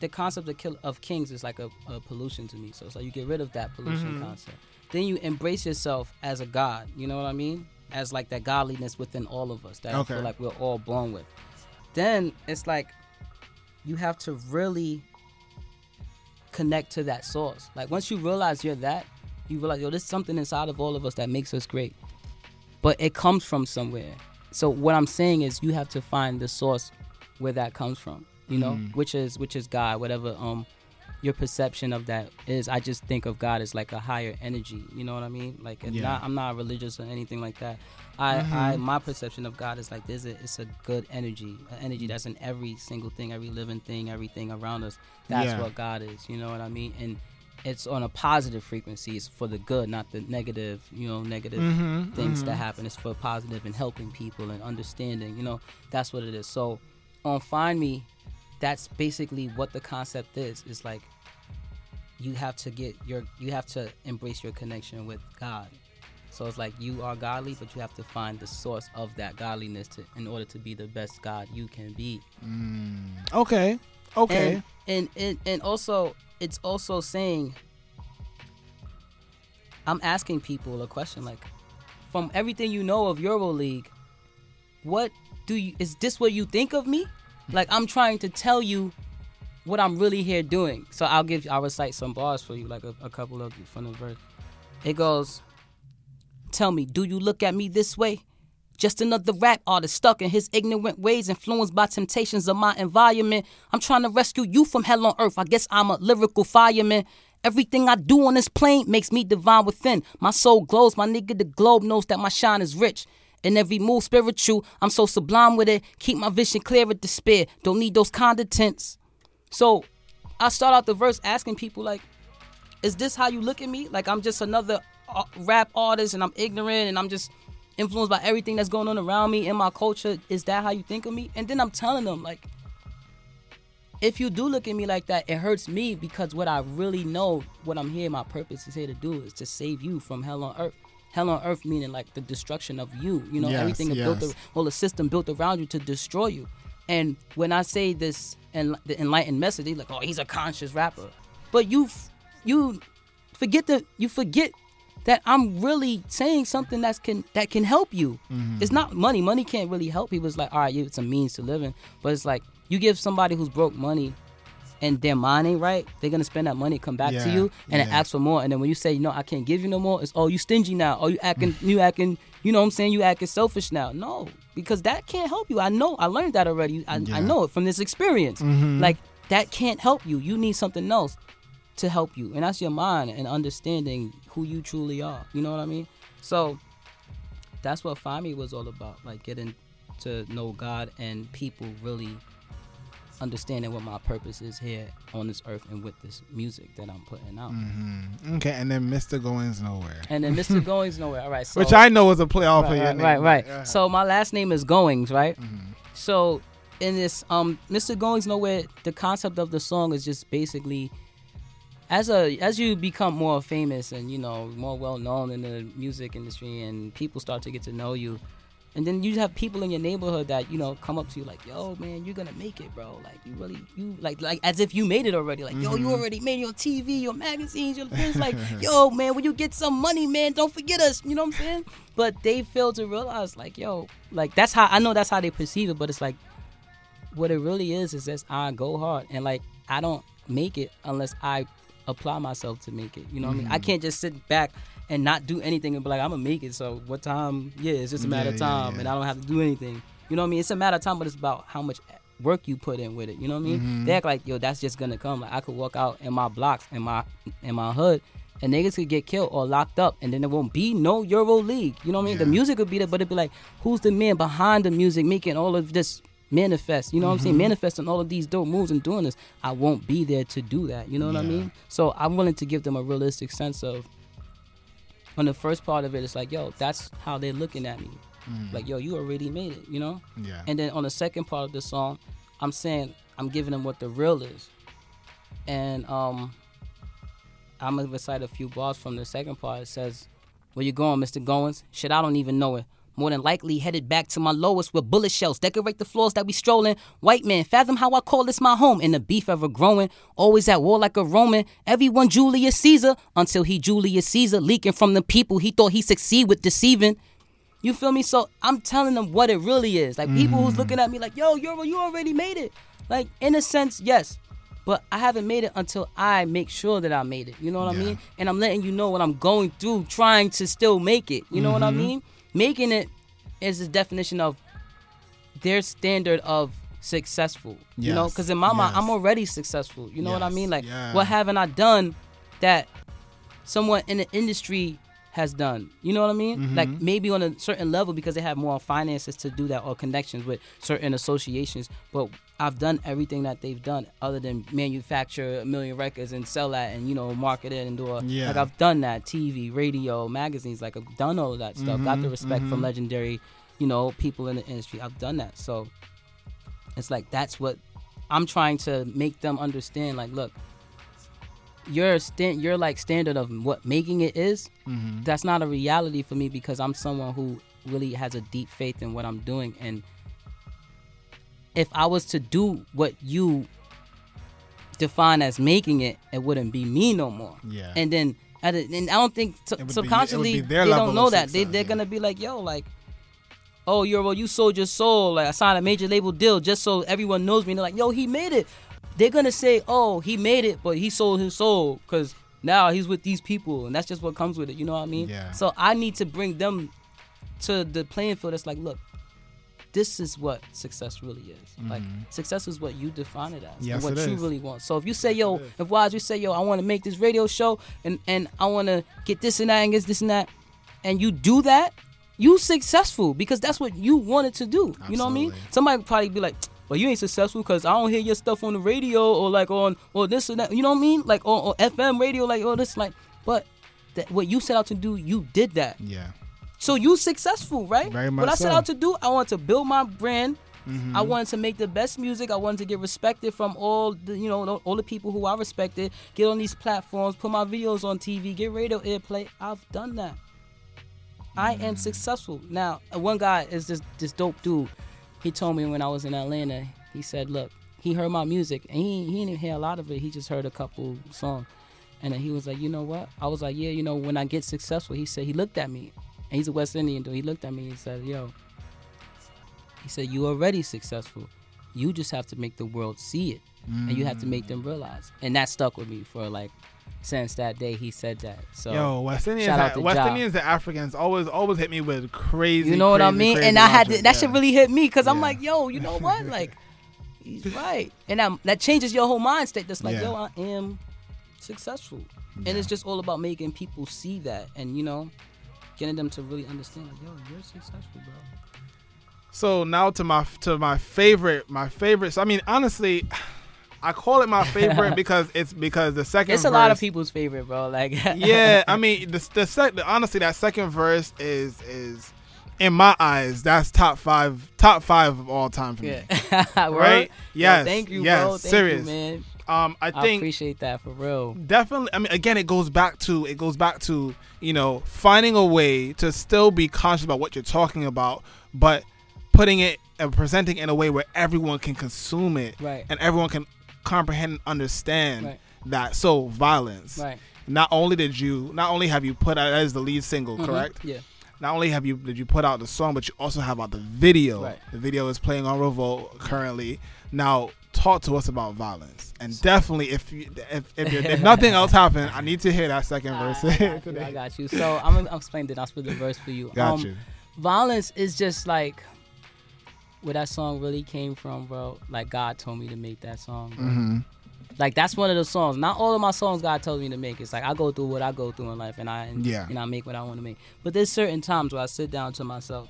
the concept of, kill, of kings is like a, a pollution to me. So it's like you get rid of that pollution concept. Then you embrace yourself as a god. You know what I mean? As like that godliness within all of us that I feel like we're all born with. Then it's like you have to really connect to that source. Like once you realize you're that, you realize yo, there's something inside of all of us that makes us great but it comes from somewhere. So what I'm saying is you have to find the source where that comes from, you know, which is which is God, whatever um your perception of that is. I just think of God as like a higher energy, you know what I mean? Like Yeah. not I'm not religious or anything like that. I I my perception of God is like there's a it's a good energy, an energy that's in every single thing, every living thing, everything around us. That's Yeah. what God is, you know what I mean? And it's on a positive frequency. It's for the good, not the negative, you know, negative Mm-hmm, things that happen. It's for positive and helping people and understanding. You know, that's what it is. So on Find Me, that's basically what the concept is. It's like you have to get your you have to embrace your connection with God So it's like you are godly, but you have to find the source of that godliness to, in order to be the best God you can be. Mm. Okay. Okay. And, and and and also it's also saying I'm asking people a question like from everything you know of Euro League, what do you is this what you think of me? Hmm. Like I'm trying to tell you what I'm really here doing. So I'll give you I'll recite some bars for you, like a, a couple of from the verse. It goes, Tell me, do you look at me this way? Just another rap artist stuck in his ignorant ways, influenced by temptations of my environment. I'm trying to rescue you from hell on earth. I guess I'm a lyrical fireman. Everything I do on this plane makes me divine within. My soul glows, my nigga, the globe knows that my shine is rich. In every move spiritual, I'm so sublime with it. Keep my vision clear of despair. Don't need those tints. So I start out the verse asking people like, is this how you look at me? Like I'm just another uh, rap artist and I'm ignorant and I'm just influenced by everything that's going on around me in my culture. Is that how you think of me? And then I'm telling them like, if you do look at me like that, it hurts me because what I really know, what I'm here, my purpose is here to do is to save you from hell on earth. Hell on earth meaning like the destruction of you. You know, Yes, everything is built, yes. ar- well, the system built around you to destroy you. And when I say this and the enlightened message, they like, oh, he's a conscious rapper. But you, you forget that you forget that I'm really saying something that's can that can help you. Mm-hmm. It's not money. Money can't really help people. It's like, all right, it's a means to living. But it's like you give somebody who's broke money and their mind ain't right, they're gonna spend that money, come back to you, and yeah. ask for more. And then when you say, no, I can't give you no more, it's oh you stingy now. Oh you acting you acting you know what I'm saying, you acting selfish now. No, because that can't help you. I know I learned that already. I, Yeah. I know it from this experience. Mm-hmm. Like that can't help you. You need something else to help you. And that's your mind and understanding who you truly are. You know what I mean? So that's what Find Me was all about. Like getting to know God and people really understanding what my purpose is here on this earth and with this music that I'm putting out. Okay, and then Mr. Goings Nowhere. And then Mr. Goings Nowhere. All right. So Which I know is a play off right, of your right, name. right, right. Yeah. So my last name is Goings, right? Mm-hmm. So in this, um, Mr. Goings Nowhere, the concept of the song is just basically as a as you become more famous and you know more well known in the music industry and people start to get to know you. And then you have people in your neighborhood that you know come up to you like, "Yo, man, you're gonna make it, bro. Like, you really, you like, like as if you made it already. Like, yo, you mm-hmm. already made your TV, your magazines, your things. Like, yo, man, when you get some money, man, don't forget us. You know what I'm saying? But they fail to realize, like, yo, like that's how I know that's how they perceive it. But it's like, what it really is is that I go hard and like I don't make it unless I apply myself to make it. You know what I mean? I mm-hmm. can't just sit back and not do anything and be like, I'm gonna make it. So what time? Yeah, it's just a matter Yeah, of time, yeah. and I don't have to do anything. You know what I mean? It's a matter of time, but it's about how much work you put in with it. You know what I mean? Mm-hmm. They act like, yo, that's just gonna come. Like I could walk out in my blocks in my in my hood. And niggas could get killed or locked up, and then there won't be no Euro League. You know what I mean? The music would be there, but it'd be like, who's the man behind the music making all of this manifest? You know what I'm Mm-hmm. saying? Manifesting all of these dope moves and doing this. I won't be there to do that. You know what I mean? So I'm willing to give them a realistic sense of. On the first part of it, it's like, yo, that's how they're looking at me. Like, yo, you already made it. You know? Yeah. And then on the second part of the song, I'm saying I'm giving them what the real is. And um I'm gonna recite a few bars from the second part. It says, Where you going, Mr. Goings? Shit, I don't even know it. More than likely headed back to my lowest with bullet shells. Decorate the floors that we strolling. White man, fathom how I call this my home. And the beef ever growing. Always at war like a Roman. Everyone Julius Caesar. Until he Julius Caesar. Leaking from the people he thought he succeed with deceiving. You feel me? So I'm telling them what it really is. Like people who's mm-hmm. looking at me like, yo, you you already made it. Like in a sense, yes. But I haven't made it until I make sure that I made it. You know what I mean? And I'm letting you know what I'm going through, trying to still make it. You know what I mm-hmm. mean? Making it is the definition of their standard of successful. You know, because in my mind. I'm already successful. You know what I mean? Like, yeah. what haven't I done that someone in the industry has done. You know what I mean? Mm-hmm. Like maybe on a certain level because they have more finances to do that or connections with certain associations. But I've done everything that they've done other than manufacture a million records and sell that and you know market it and do a Yeah. like I've done that TV, radio, magazines. Like I've done all of that stuff. Got Mm-hmm, the respect from legendary, you know, people in the industry. I've done that. So it's like that's what I'm trying to make them understand. Like, look, your stand your like standard of what making it is, Mm-hmm. that's not a reality for me because I'm someone who really has a deep faith in what I'm doing and if I was to do what you define as making it, it wouldn't be me no more. Yeah. And then at a- and I don't think It would be- it would subconsciously be they don't know that. they they're yeah. gonna be like, yo, like, oh, you're well, you sold your soul. Like I signed a major label deal just so everyone knows me. And they're like, yo, he made it. They're gonna say, oh, he made it, but he sold his soul because now he's with these people, and that's just what comes with it. You know what I mean? Yeah. So I need to bring them to the playing field. That's like, look, this is what success really is. Like success is what you define it as, Mm-hmm. Yes, and what it you is. really want. So if you say, yo, if Wise, you say, yo, I want to make this radio show, and and I want to get this and that and get this and that, and you do that, you successful because that's what you wanted to do. You know what I mean? Somebody probably be like. Well, you ain't successful because I don't hear your stuff on the radio or like on or this and that. You know what I mean? Like on, on FM radio, like oh this, like. But that, what you set out to do, you did that. Yeah. So you successful, right? Very much. what I set so. out to do, I wanted to build my brand. Mm-hmm. I wanted to make the best music. I wanted to get respected from all the, you know, all the people who I respected. Get on these platforms, put my videos on TV, get radio airplay. I've done that. I am successful now. One guy is this this dope dude. He told me when I was in Atlanta. He said, "Look, he heard my music and he he didn't hear a lot of it. He just heard a couple songs." And then he was like, "You know what?" I was like, "Yeah, you know, when I get successful." He said he looked at me, and he's a West Indian dude. He looked at me and he said, "Yo," he said, "You already successful. You just have to make the world see it, and you have to make them mm. realize." And that stuck with me for like since that day. He said that. So Yo, West Indians, shout out ha- to West. Indians and Africans always always hit me with crazy. You know what I mean? And I had to, that yeah. shit really hit me because I'm like, yo, you know what? Like, he's right, and that that changes your whole mind state. That's like, Yeah. yo, I am successful, and it's just all about making people see that, and you know, getting them to really understand, like, yo, you're successful, bro. So now to my to my favorite, my favorite. So I mean, honestly, I call it my favorite because it's because the second. It's a lot of people's favorite, bro. Like, yeah, I mean, the the sec, honestly, that second verse is is in my eyes that's top five top five of all time for me. yeah? Right? Yo, Yes, thank you, yes, bro. Thank serious. you, man. Um, I I, think appreciate that for real. definitely i mean again it goes back to it goes back to you know finding a way to still be conscious about what you're talking about but putting it and presenting it in a way where everyone can consume it Right. and everyone can comprehend and understand Right. that so violence Right. not only did you not only have you put out as the lead single Mhm. correct Yeah. not only have you did you put out the song but you also have out the video Right. the video is playing on revolt currently now talk to us about violence and definitely if you, if if, if nothing else happened i need to hear that second verse I got you. I got you. So I'm gonna I'll explain it. I'll split the verse for you. got Um, you violence is just like where that song really came from, bro. Like God told me to make that song. Mm-hmm. Like that's one of the songs. Not all of my songs God told me to make. It's like I go through what I go through in life, and I and, Yeah. and I make what I want to make. But there's certain times where I sit down to myself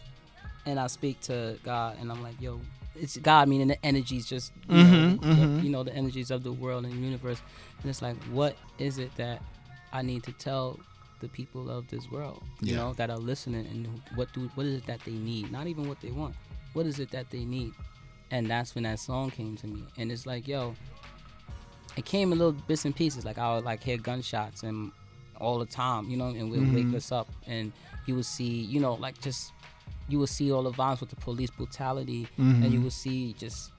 and I speak to God, and I'm like, yo. It's God, meaning the energies, just you, know, Mhm, the- you know, the energies of the world and the universe, and it's like, what is it that I need to tell the people of this world, you Yeah. know, that are listening, and what do what is it that they need? Not even what they want. What is it that they need? And that's when that song came to me, and it's like, yo, it came in little bits and pieces. Like I would like hear gunshots and all the time, you know, and would Mhm. wake us up, and you would see, you know, like just you will see all the violence with the police brutality, and you will see just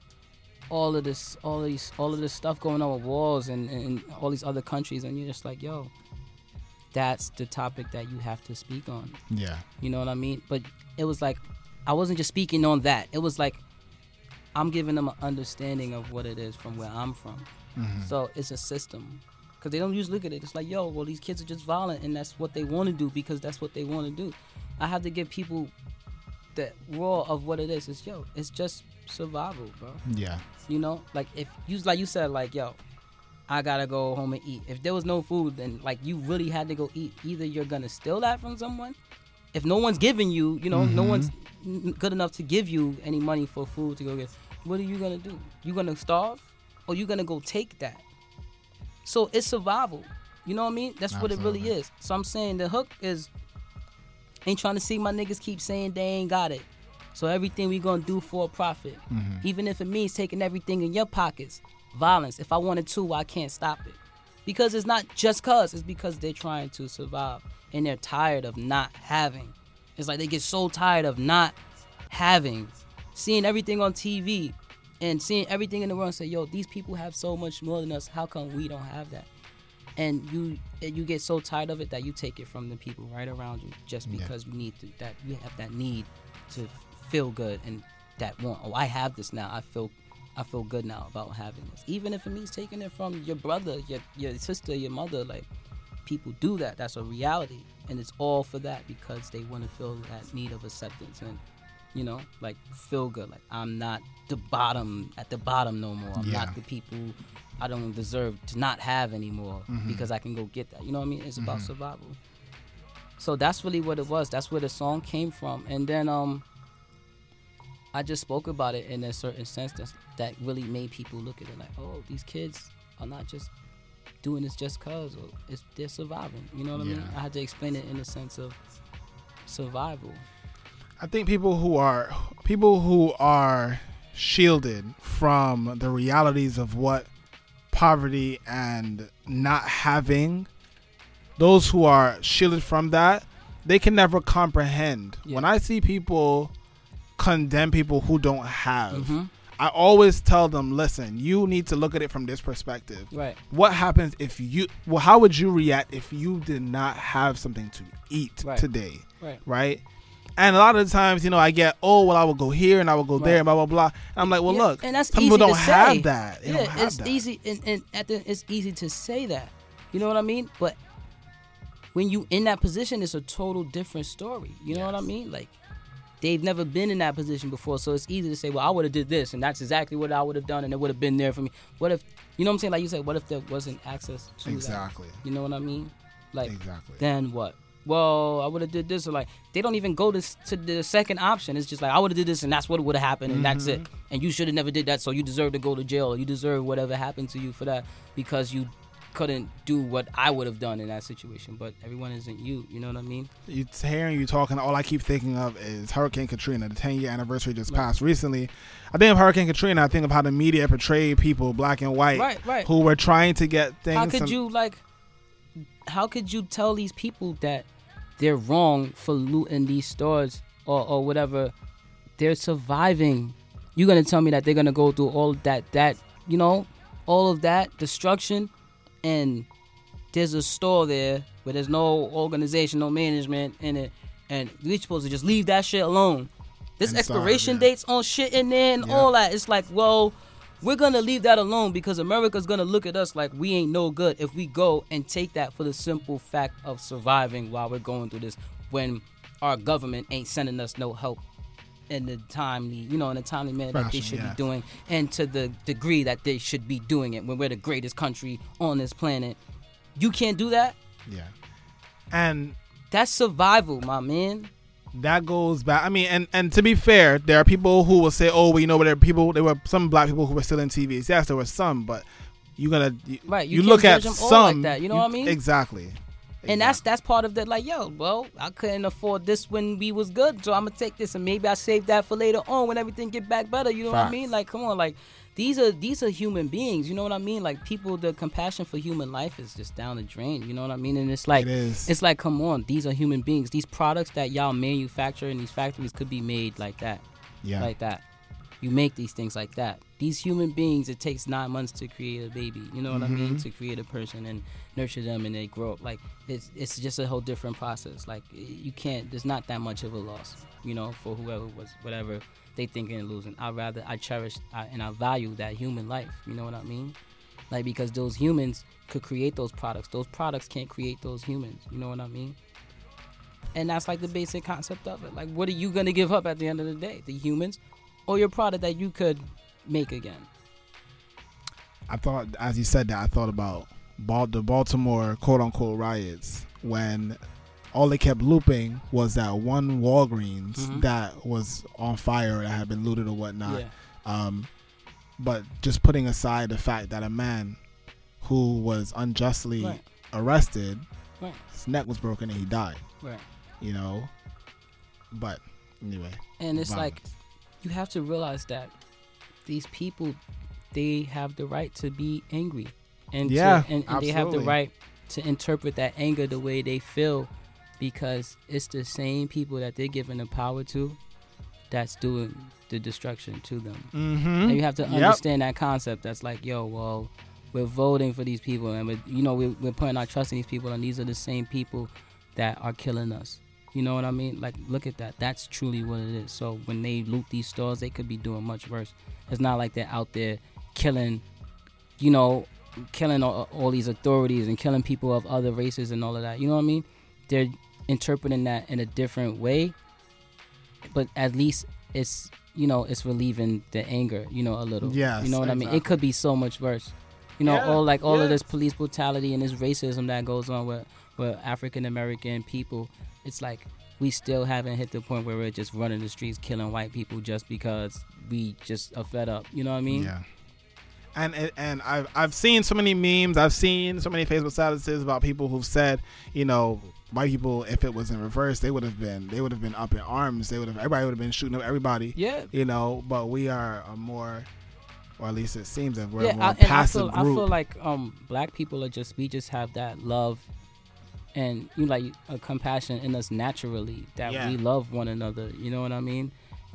all of this, all of these, all of this stuff going on with wars and, and all these other countries, and you're just like, yo, that's the topic that you have to speak on. yeah You know what I mean? But it was like I wasn't just speaking on that. It was like I'm giving them an understanding of what it is from where I'm from. Mhm. So it's a system. Because they don't usually look at it. It's like, yo, well, these kids are just violent, and that's what they want to do because that's what they want to do. I have to give people the raw of what it is. is yo, it's just survival, bro. yeah You know, like if you like you said, like yo, I gotta go home and eat. If there was no food, then like you really had to go eat. Either you're gonna steal that from someone. If no one's giving you, you know, no Mhm. one's good enough to give you any money for food to go get. What are you gonna do? You gonna starve, or you gonna go take that? So it's survival. You know what I mean? That's what it really is. So I'm saying the hook is ain't trying to see my niggas keep saying they ain't got it. So everything we gonna do for a profit, Mhm. even if it means taking everything in your pockets. Violence. If I wanted to, I can't stop it. because it's not just cause. It's because they're trying to survive and they're tired of not having. It's like they get so tired of not having, seeing everything on TV and seeing everything in the world and say, yo, these people have so much more than us. How come we don't have that? And you you get so tired of it that you take it from the people right around you just Yeah. because you need to, that you have that need to feel good and that want. Oh, I have this now. I feel I feel good now about having this. Even if it means taking it from your brother, your your sister, your mother, like people do that. That's a reality. And it's all for that because they want to feel that need of acceptance and you know, like feel good. Like I'm not the bottom at the bottom no more. I'm Yeah. not the people I don't deserve to not have anymore Mhm. because I can go get that. You know what I mean? It's about Mhm. survival. So that's really what it was. That's where the song came from. And then um I just spoke about it in a certain sense that that really made people look at it like, oh, these kids are not just doing this just cause or it's they're surviving. You know what I mean? I had to explain it in the sense of survival. I think people who are people who are shielded from the realities of what poverty and not having those who are shielded from that they can never comprehend when i see people condemn people who don't have Mhm. i always tell them listen you need to look at it from this perspective Right. what happens if you well how would you react if you did not have something to eat Right. today Right. right and a lot of the times you know i get oh well i will go here and i will go there Right. and blah blah blah and i'm like well Yeah, look and that's people don't have that they yeah, it's that easy, and, and at the, it's easy to say that. You know what I mean? But when you in that position, it's a total different story. You know what I mean? Like they've never been in that position before, so it's easy to say, "Well, I would have did this, and that's exactly what I would have done, and it would have been there for me." What if you know what I'm saying? Like you said, what if there wasn't access to that? Exactly. You know what I mean? Like exactly. Then what? Well, I would have did this, or like they don't even go to, to the second option. It's just like I would have did this, and that's what would have happened, and that's it. Mhm. And you should have never did that, so you deserve to go to jail, or you deserve whatever happened to you for that because you couldn't do what I would have done in that situation. But everyone isn't you. You know what I mean? you hearing you talking, all I keep thinking of is Hurricane Katrina. The 10 year anniversary just Right. passed recently. I think of Hurricane Katrina. I think of how the media portrayed people, black and white, Right, right. who were trying to get things. How could you like? How could you tell these people that they're wrong for looting these stores or or whatever? They're surviving. You're gonna tell me that they're gonna go through all that that you know, all of that destruction, and there's a store there where there's no organization, no management in it, and we're supposed to just leave that shit alone. Starve, expiration yeah. dates on shit in there and Yeah. all that. It's like, well, we're gonna leave that alone because America's gonna look at us like we ain't no good if we go and take that for the simple fact of surviving while we're going through this when our government ain't sending us no help in the timely, you know, in a timely manner that they should be doing, and to the degree that they should be doing it when we're the greatest country on this planet. You can't do that. Yeah. And That's survival, my man. That goes back. I mean, and and to be fair, there are people who will say, "Oh, well, you know, there are people. There were some black people who were still in TVs. Yes, there were some, but you gotta you, Right, you You, look at them some like that, you know what I mean? Exactly. And that's that's part of that. Like, yo, well, I couldn't afford this when we was good, so I'm gonna take this, and maybe I save that for later on when everything get back better. You know what I mean? Like, come on, like these are these are human beings. You know what I mean? Like people, the compassion for human life is just down the drain. You know what I mean? And it's like It is. it's like, come on, these are human beings. These products that y'all manufacture in these factories could be made like that. Yeah. Like that. You make these things like that. These human beings, it takes nine months to create a baby. You know what I mean? Mhm. To create a person and nurture them and they grow up. Like it's it's just a whole different process. Like you can't. There's not that much of a loss. You know, for whoever was whatever they thinking of losing. I rather I cherish I, and I value that human life. You know what I mean? Like because those humans could create those products. Those products can't create those humans. You know what I mean? And that's like the basic concept of it. Like, what are you gonna give up at the end of the day? The humans, or your product that you could make again? I thought, as you said that, I thought about the Baltimore quote unquote riots when all they kept looping was that one Walgreens Mhm. that was on fire that had been looted or whatnot. Yeah. Um, but just putting aside the fact that a man who was unjustly Right. arrested, Right. his neck was broken and he died. Right. You know, but anyway. And it's violence. like you have to realize that these people, they have the right to be angry. and Yeah, to, and, and they have the right to interpret that anger the way they feel because it's the same people that they're giving the power to that's doing the destruction to them. Mm-hmm. And you have to Yep. understand that concept. That's like, yo, well, we're voting for these people, and we're, you know, we're, we're putting our trust in these people, and these are the same people that are killing us. You know what I mean? Like, look at that. That's truly what it is. So when they loot these stores, they could be doing much worse. It's not like they're out there killing, you know, killing all, all these authorities and killing people of other races and all of that. You know what I mean? They're interpreting that in a different way, but at least it's you know it's relieving the anger. You know a little. Yeah, You know what I mean? It could be so much worse. You know, Yeah, all like all yeah. of this police brutality and this racism that goes on with with African American people. It's like we still haven't hit the point where we're just running the streets killing white people just because we just are fed up. You know what I mean? Yeah. And and- and I've I've seen so many memes. I've seen so many Facebook statuses about people who've said, you know, white people, if it was in reverse, they would have been they would have been up in arms. They would have everybody would have been shooting up everybody. Yeah. You know, but we are a more, or at least it seems that we're a more I, and I passive feel, I feel like um black people are just we just have that love and you know, like a compassion in us naturally that Yeah. we love one another. You know what I mean?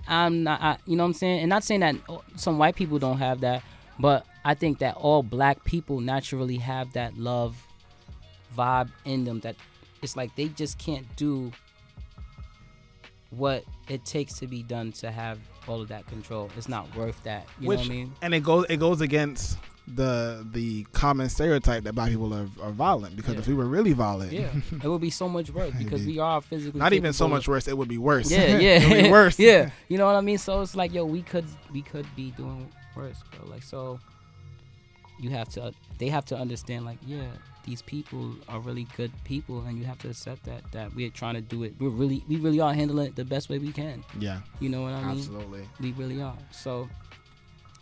I'm not, I, you know what I'm saying, and not saying that oh, some white people don't have that, but I think that all black people naturally have that love vibe in them. That it's like they just can't do what it takes to be done to have all of that control. It's not worth that. You Which know what I mean? and it goes it goes against the the common stereotype that black people are, are violent because if we were really violent, Yeah, it would be so much worse because we are physically. not even so much worse, it would be worse. Yeah, yeah, it be worse. yeah, you know what I mean. So it's like, yo, we could, we could be doing worse, bro. Like, so you have to, they have to understand, like, yeah, these people are really good people, and you have to accept that that we're trying to do it. We're really, we really are handling it the best way we can. Yeah. you know what I mean. Absolutely. we really are. So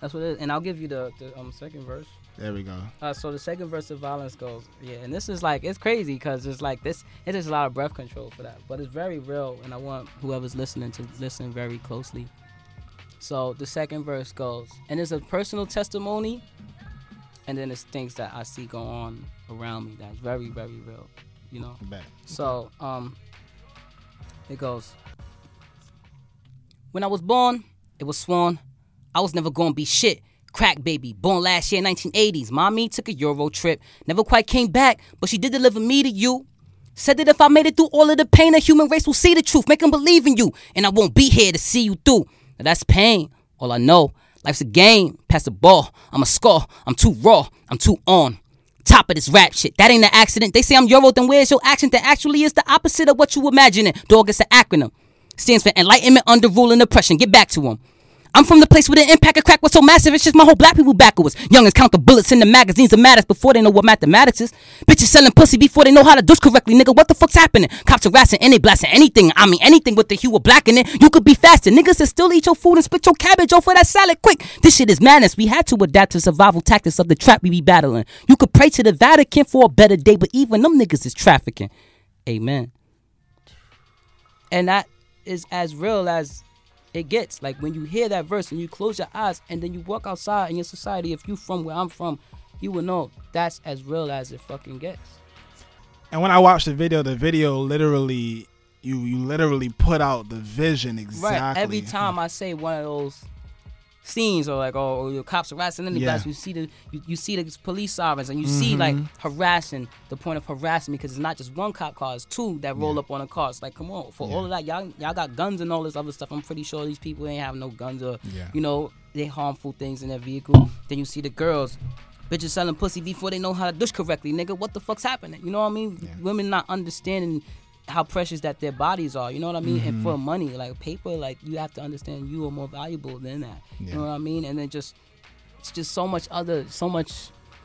that's what it is. And I'll give you the, the um second verse. There we go. Uh, so the second verse of violence goes, yeah, and this is like it's crazy because it's like this. It is a lot of breath control for that, but it's very real, and I want whoever's listening to listen very closely. So the second verse goes, and it's a personal testimony, and then it's things that I see go on around me that's very, very real, you know. So um, it goes. When I was born, it was sworn I was never gonna be shit. Crack baby, born last year, 1980s. Mommy took a Euro trip, never quite came back, but she did deliver me to you. Said that if I made it through all of the pain, the human race will see the truth, make them believe in you, and I won't be here to see you through. Now that's pain. All I know, life's a game. Pass the ball. I'm a score. I'm too raw. I'm too on. Top of this rap shit. That ain't an accident. They say I'm Euro, then where's your accent? That actually is the opposite of what you imagining. Dog, it's an acronym. Stands for enlightenment, under rule, and oppression. Get back to him. I'm from the place where the impact of crack was so massive, it's just my whole black people backwards. Youngins count the bullets in the magazines of matters before they know what mathematics is. Bitches selling pussy before they know how to douche correctly, nigga. What the fuck's happening? Cops harassing any blasting anything. I mean anything with the hue of black in it. You could be faster. Niggas that still eat your food and spit your cabbage over that salad quick. This shit is madness. We had to adapt to survival tactics of the trap we be battling. You could pray to the Vatican for a better day, but even them niggas is trafficking. Amen. And that is as real as it gets. Like when you hear that verse and you close your eyes and then you walk outside in your society, if you from where I'm from, you will know that's as real as it fucking gets. And when I watched the video, the video literally you you literally put out the vision exactly. Right. Every time I say one of those scenes or like oh or your cops harassing any Yeah. blacks, you see the you, you see the police sirens and you see mm-hmm. like harassing the point of harassing because it's not just one cop car, it's two that roll up on a car. It's like come on, for all of that, y'all y'all got guns and all this other stuff. I'm pretty sure these people ain't have no guns or Yeah. you know, they harmful things in their vehicle. Then you see the girls. Bitches selling pussy before they know how to douche correctly, nigga. What the fuck's happening? You know what I mean? Women not understanding how precious that their bodies are. You know what I mean? And Mhm. for money, like paper, like you have to understand you are more valuable than that. Yeah. You know what I mean? And then just it's just so much other, so much,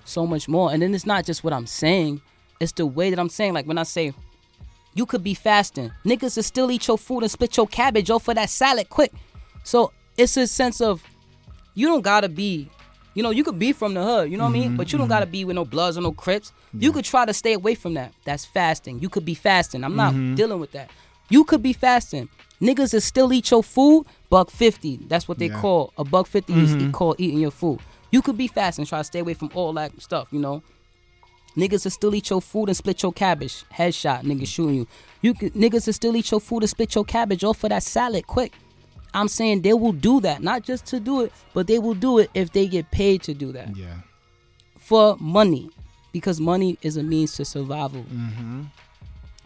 so much more. And then it's not just what I'm saying; it's the way that I'm saying. Like when I say, you could be fasting, niggas will still eat your food and split your cabbage off for that salad quick. So it's a sense of you don't gotta be. You know, you could be from the hood, you know what I mean? But you don't gotta be with no Bloods or no Crips. You could try to stay away from that. That's fasting. You could be fasting. I'm not Mhm. dealing with that. You could be fasting. Niggas will still eat your food, buck fifty. That's what they Yeah. call a buck 50 is Mhm. called eating your food. You could be fasting, try to stay away from all that stuff, you know. Niggas will still eat your food and split your cabbage. Headshot, niggas shooting you. You could, niggas will still eat your food and split your cabbage off for that salad quick. I'm saying they will do that, not just to do it, but they will do it if they get paid to do that Yeah. for money, because money is a means to survival. Mm-hmm.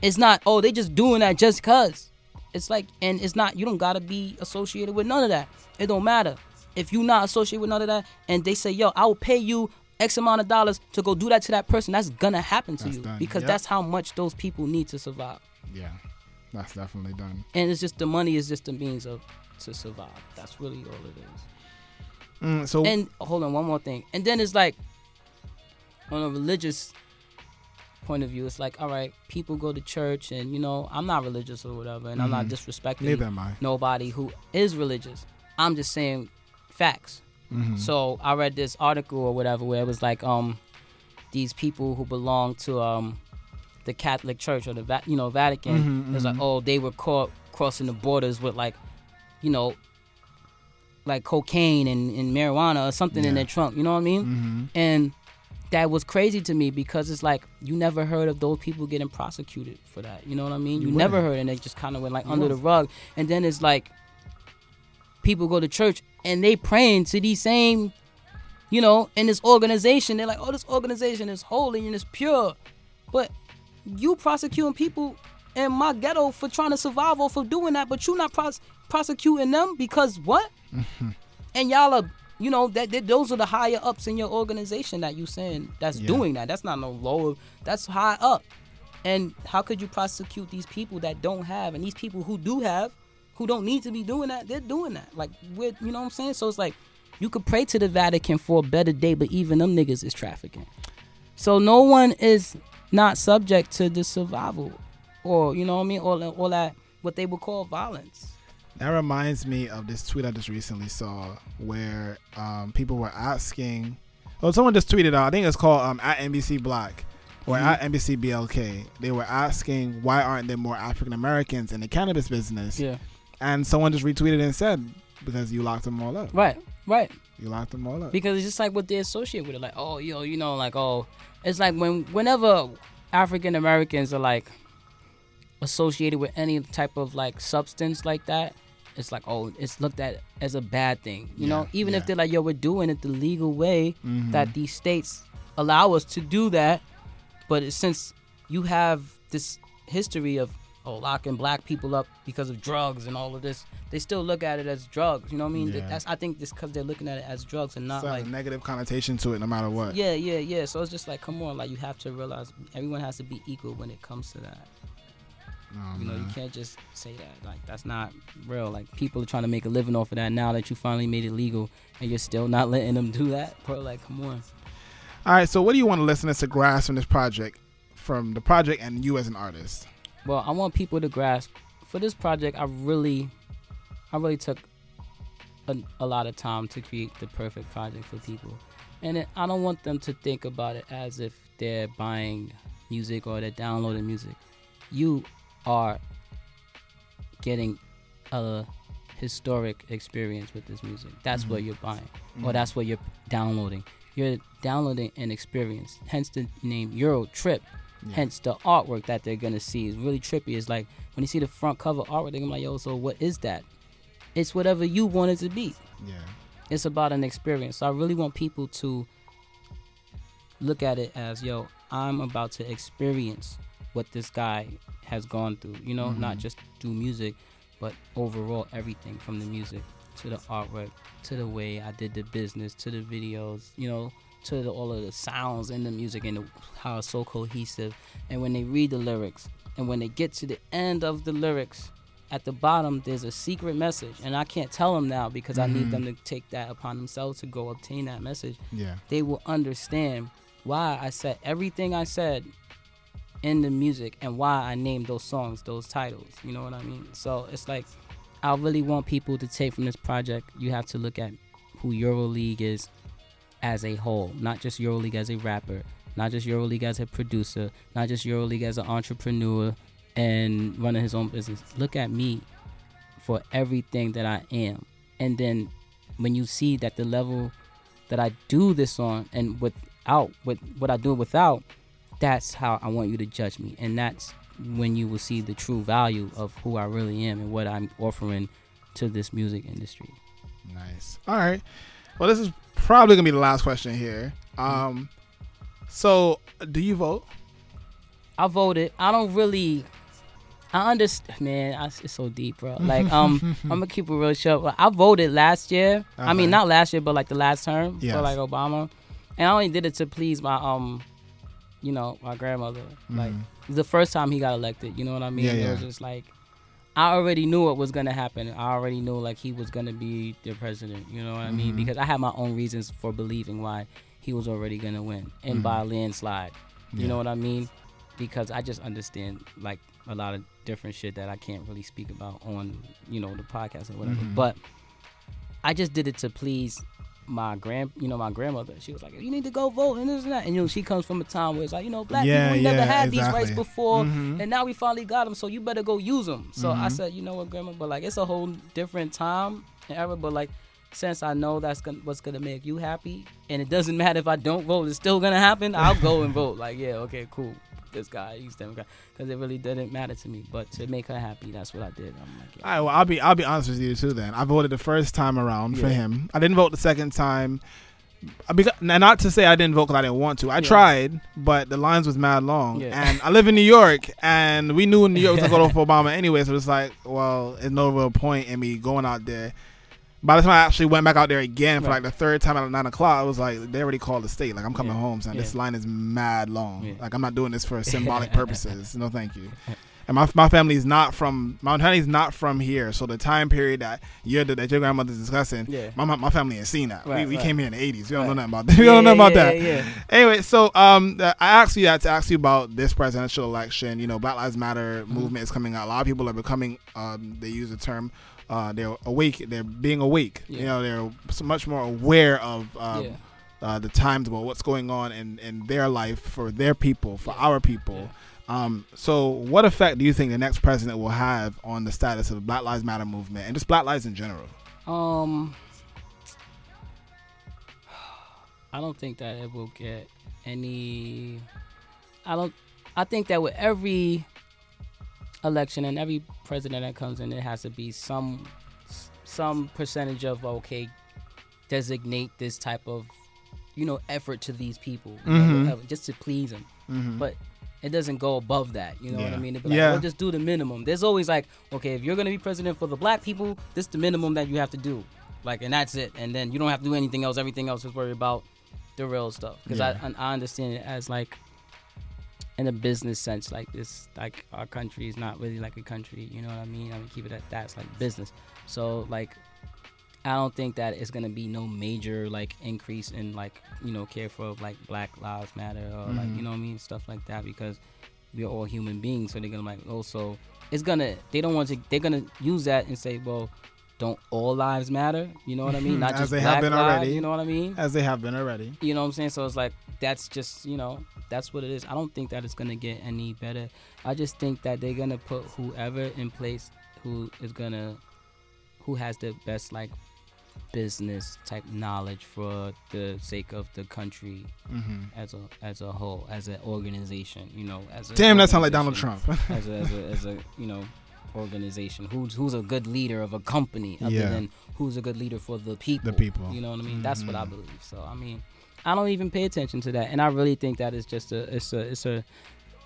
It's not oh they just doing that just cause. It's like and it's not you don't gotta be associated with none of that. It don't matter if you not associated with none of that and they say yo I will pay you X amount of dollars to go do that to that person. That's gonna happen to That's you done. because Yep. that's how much those people need to survive. Yeah. That's definitely done. And it's just the money is just the means of to survive. That's really all it is. Mm, so And hold on, one more thing. And then it's like on a religious point of view, it's like, all right, people go to church and you know, I'm not religious or whatever, and I'm not Mhm. disrespecting neither am I. nobody who is religious. I'm just saying facts. Mhm. So I read this article or whatever where it was like um these people who belong to um the Catholic Church or the Va- you know Vatican. Mhm, It was like mhm. oh they were caught crossing the borders with like you know like cocaine and, and marijuana or something in their trunk. You know what I mean? Mhm. And that was crazy to me because it's like you never heard of those people getting prosecuted for that. You know what I mean? You You, never heard, and they just kind of went like You under the rug. And then it's like people go to church and they praying to these same, you know, in this organization. They're like, oh, this organization is holy and it's pure, but you prosecuting people in my ghetto for trying to survive or for doing that, but you not pros- prosecuting them because what? and y'all are you know that, that those are the higher ups in your organization that you saying that's Yeah. doing that. That's not no lower that's high up. And how could you prosecute these people that don't have and these people who do have who don't need to be doing that they're doing that. Like with you know what i'm saying? So it's like you could pray to the vatican for a better day but even them niggas is trafficking. So no one is not subject to the survival or you know what i mean? Or, or that what they would call violence That reminds me of this tweet I just recently saw where um, people were asking. Oh, someone just tweeted out. I think it's called um, at NBC Black or Mhm. at NBC BLK. They were asking why aren't there more African Americans in the cannabis business? yeah And someone just retweeted and said because you locked them all up. right right You locked them all up. because it's just like what they associate with it. Like, oh, yo, you know, like, oh, it's like when whenever African Americans are like associated with any type of like substance like that, it's like, oh, it's looked at as a bad thing. You know, even yeah. if they're like, yo, we're doing it the legal way Mhm. that these states allow us to do that, but since you have this history of oh locking black people up because of drugs and all of this, they still look at it as drugs. You know what I mean? Yeah. That's I think this because they're looking at it as drugs and not It's like a negative connotation to it, no matter what. yeah, yeah, yeah. So it's just like, come on, like you have to realize everyone has to be equal when it comes to that. Oh, You know, you can't just say that. Like that's not real. Like people are trying to make a living off of that now that you finally made it legal, and you're still not letting them do that. Bro, like, come on. All right. So, what do you want listeners to grasp from this project, from the project, and you as an artist? Well, I want people to grasp for this project. I really, I really took a, a lot of time to create the perfect project for people, and it, I don't want them to think about it as if they're buying music or they're downloading music. You are getting a historic experience with this music. That's what you're buying, or Mhm. that's what you're downloading. You're downloading an experience. Hence the name Euro Trip. Yeah. Hence the artwork that they're gonna see is really trippy. It's like when you see the front cover artwork, they're like, "Yo, so what is that?" It's whatever you want it to be. Yeah. It's about an experience. So I really want people to look at it as, "Yo, I'm about to experience what this guy has gone through." You know, not Mhm. just do music, but overall everything from the music to the artwork to the way I did the business to the videos. You know, to the, all of the sounds in the music and the, how it's so cohesive. And when they read the lyrics, and when they get to the end of the lyrics, at the bottom there's a secret message, and I can't tell them now because I need Mhm. them to take that upon themselves to go obtain that message. Yeah. They will understand why I said everything I said in the music and why I named those songs those titles. You know what I mean? So it's like I really want people to take from this project. You have to look at who EuroLeague is as a whole, not just EuroLeague as a rapper, not just EuroLeague as a producer, not just EuroLeague as an entrepreneur and running his own business. Look at me for everything that I am. And then when you see that the level that I do this on and without with what I do without, that's how I want you to judge me, and that's when you will see the true value of who I really am and what I'm offering to this music industry. Nice. All right. Well, this is probably gonna be the last question here. Um, so do you vote? I voted. I don't really. I understand, man. I, it's so deep, bro. Like, um, I'm gonna keep it real short. I voted last year. I mean, not last year, but like the last term Yes. for like Obama, and I only did it to please my um, you know, my grandmother. Like, it was the first time he got elected. You know what I mean? Mm-hmm. Yeah, It was just like. I already knew what was gonna happen. I already knew like he was gonna be the president. You know what I mean? Mhm. Because I had my own reasons for believing why he was already gonna win, and Mhm. by a landslide. You Yeah. know what I mean? Because I just understand like a lot of different shit that I can't really speak about on you know the podcast or whatever. Mhm. But I just did it to please my grand, you know, my grandmother. She was like, "You need to go vote and this and that." And you know, she comes from a time where it's like, you know, black Yeah, people we yeah, never had these rights before, Mhm. and now we finally got them. So you better go use them. So I Mhm. said, you know what, grandma, but like it's a whole different time and era. But like since I know that's gonna, what's gonna make you happy, and it doesn't matter if I don't vote, it's still gonna happen. I'll go and vote. Like, yeah, okay, cool. This guy, he's Democrat, because it really didn't matter to me. But to make her happy, that's what I did. I'm like, yeah. All right. Well, I'll be I'll be honest with you too. Then I voted the first time around for him. I didn't vote the second time. Uh, Because, not to say I didn't vote because I didn't want to. I Yeah. tried, but the lines was mad long. Yeah. And I live in New York, and we knew New York was gonna go for Obama anyway. So it's like, well, it's no real point in me going out there. By the time I actually went back out there again for Right. like the third time at nine o'clock, I was like, they already called the state. Like I'm coming Yeah. home, son. This line is mad long. Yeah. Like I'm not doing this for symbolic purposes. No, thank you. And my my family is not from my family is not from here, so the time period that you're that your grandmother's discussing, Yeah. my my, family has seen that. Right, we we right. came here in the '80s. We don't know nothing about that. We don't know about yeah, that. Yeah, yeah. Anyway, so um, I asked you that to ask you about this presidential election. You know, Black Lives Matter Mm-hmm. movement is coming out. A lot of people are becoming. Um, they use the term. Uh, they're awake. They're being awake. You know, they're much more aware of. Um, Yeah. uh, the times about what's going on in, in their life for their people, for our people. Um, so, what effect do you think the next president will have on the status of the Black Lives Matter movement and just Black lives in general? Um, I don't think that it will get any. I don't. I think that with every election and every president that comes in, it has to be some some percentage of okay, designate this type of you know effort to these people, you know, just to please them. Mhm. But it doesn't go above that. You know what I mean? Like, Yeah. "Oh, just do the minimum. There's always like, okay, if you're gonna be president for the black people, this is the minimum that you have to do. Like, and that's it. And then you don't have to do anything else. Everything else is worry about the real stuff. Because Yeah. I, I understand it as like, in a business sense, like this, like our country is not really like a country. You know what I mean? I mean, keep it at that. It's like business. So like, I don't think that it's gonna be no major like increase in like you know care for like Black Lives Matter or like Mhm. you know what I mean stuff like that because we're all human beings. So they're gonna like also it's gonna they don't want to they're gonna use that and say well don't all lives matter? You know what I mean? Not just as they black have been lives, already. You know what I mean? As they have been already. You know what I'm saying? So it's like that's just you know that's what it is. I don't think that it's gonna get any better. I just think that they're gonna put whoever in place who is gonna who has the best like business type knowledge for the sake of the country Mhm. as a as a whole as an organization. You know, as a Damn, that sound like Donald. Trump. as a, as a as a you know organization who's who's a good leader of a company other Yeah. than who's a good leader for the people The people. you know what i mean that's what i Mhm. believe so i mean i don't even pay attention to that and i really think that it's just a it's a it's a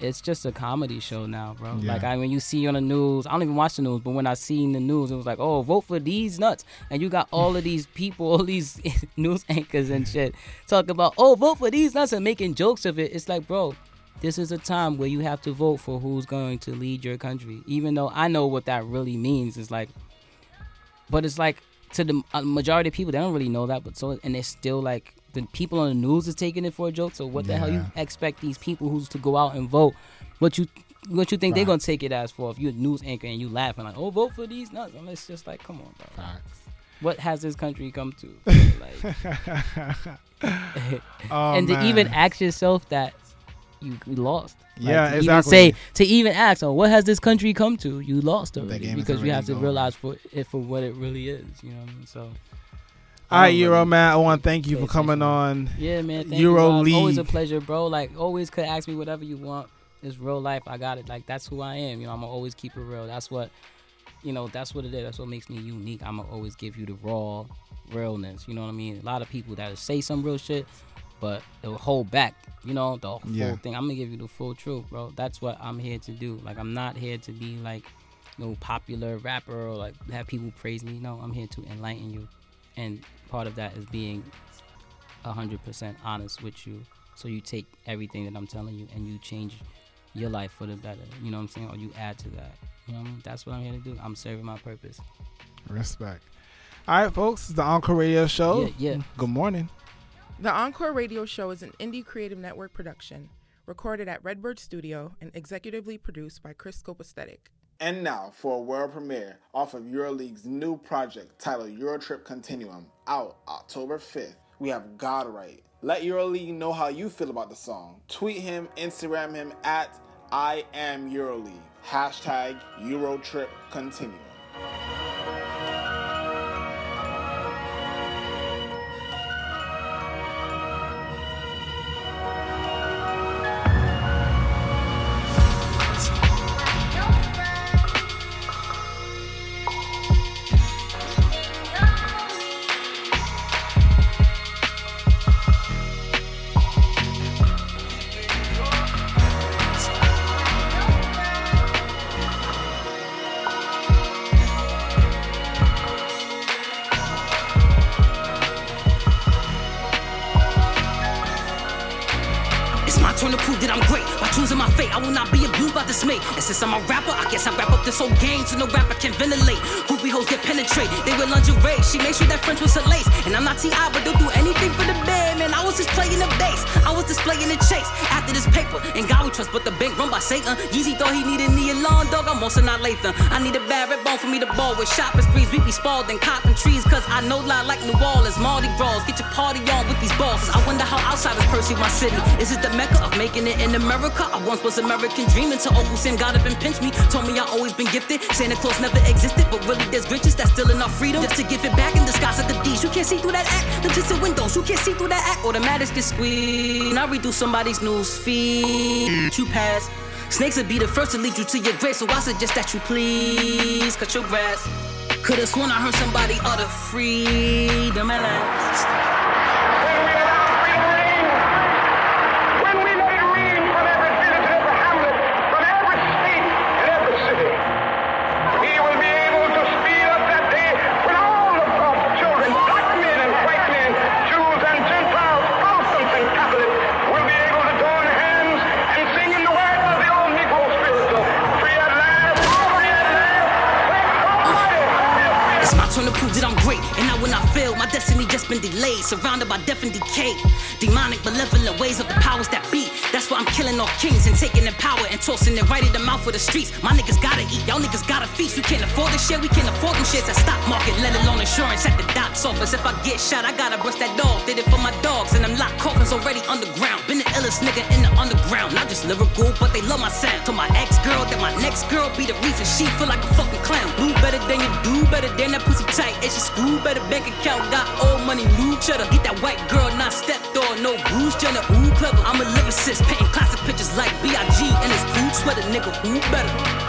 it's just a comedy show now, bro. Yeah. Like I when you see on the news, I don't even watch the news, but when I seen the news, it was like, oh, vote for these nuts, and you got all of these people, all these news anchors and shit, talk about, oh, vote for these nuts and making jokes of it. It's like, bro, this is a time where you have to vote for who's going to lead your country. Even though I know what that really means, it's like, but it's like to the uh, majority of people, they don't really know that. But so, and they're still like the people on the news is taking it for a joke. So what the hell you expect these people who's to go out and vote? What you what you think they're gonna take it as for? If you're a news anchor and you laughing like, oh, vote for these nuts, and it's just like, come on, bro. What has this country come to? like, Oh, and to even ask yourself that you lost. Like, Yeah, to exactly. Even say to even ask, oh, what has this country come to? You lost already because you have to realize for it for what it really is. You know what I mean? So All right, um, Euro man, I want to thank you for coming on. Yeah, man. Thank Euro you. League. Always a pleasure, bro. Like always, could ask me whatever you want. It's real life. I got it. Like that's who I am. You know, I'm gonna always keep it real. That's what, you know, that's what it is. That's what makes me unique. I'm gonna always give you the raw realness. You know what I mean? A lot of people that say some real shit, but they'll hold back. You know, the full Yeah. thing. I'm gonna give you the full truth, bro. That's what I'm here to do. Like I'm not here to be like no popular rapper or like have people praise me. No, I'm here to enlighten you, and part of that is being hundred percent honest with you. So you take everything that I'm telling you and you change your life for the better. You know what I'm saying? Or you add to that. You know what I mean? That's what I'm here to do. I'm serving my purpose. Respect. All right, folks, it's the Encore Radio Show. Yeah, yeah. Good morning. The Encore Radio Show is an indie creative network production, recorded at Redbird Studio and executively produced by Chris Scope Aesthetic. And now for a world premiere off of EuroLeague's new project titled Eurotrip Continuum, out October 5th. We have God Right. Let EuroLeague know how you feel about the song. Tweet him, Instagram him at I am EuroLeague. Hashtag Eurotrip Continuum. She makes sure that French was a lace. And I'm not T.I., but they'll do anything for the band, man. I was just playing the bass. I was displaying the chase. After this paper, and God we trust, but the bank run by Satan. Yeezy thought he needed me a lawn dog. I'm also not Lathan. I need a bad red bone for me to ball with shopping sprees. We be Spalding, copping trees, cause I know lie like New Orleans. Mardi Gras, get your party on with these bosses. I wonder how outsiders perceive my city. Is it the mecca of making it in America? I once was American dreaming till Uncle Sam got up and pinched me. Told me I always been gifted. Santa Claus never existed, but really there's riches that's still enough freedom just to give it back in disguise at the D's. You can't see through that act. Them tinted windows, you can't see through that act. Automatics get squeezed. Read through somebody's news feed. You pass. Snakes would be the first to lead you to your grave, so I suggest that you please cut your grass. Could've sworn I heard somebody utter freedom last. Surrounded by death and decay. Kings and taking their power and tossing it right in the mouth of the streets. My niggas gotta eat, y'all niggas gotta feast. We can't afford this shit, we can't afford them shits at stock market, let alone insurance at the doc's office. If I get shot, I gotta brush that dog. Did it for my dogs, and them locked coffins already underground. Been the illest nigga in the underground. Not just lyrical, but they love my sound. To my ex girl, that my next girl be the reason she feel like a fucking clown. Do better than you do, better than that pussy tight. And she school, better bank account, got old money, new cheddar. Get that white girl, not stepped on, no Bruce Jenner. Ooh, clever. I'm a lyricist, painting classic pictures like B.I.G. and his cool sweater, nigga. Who better?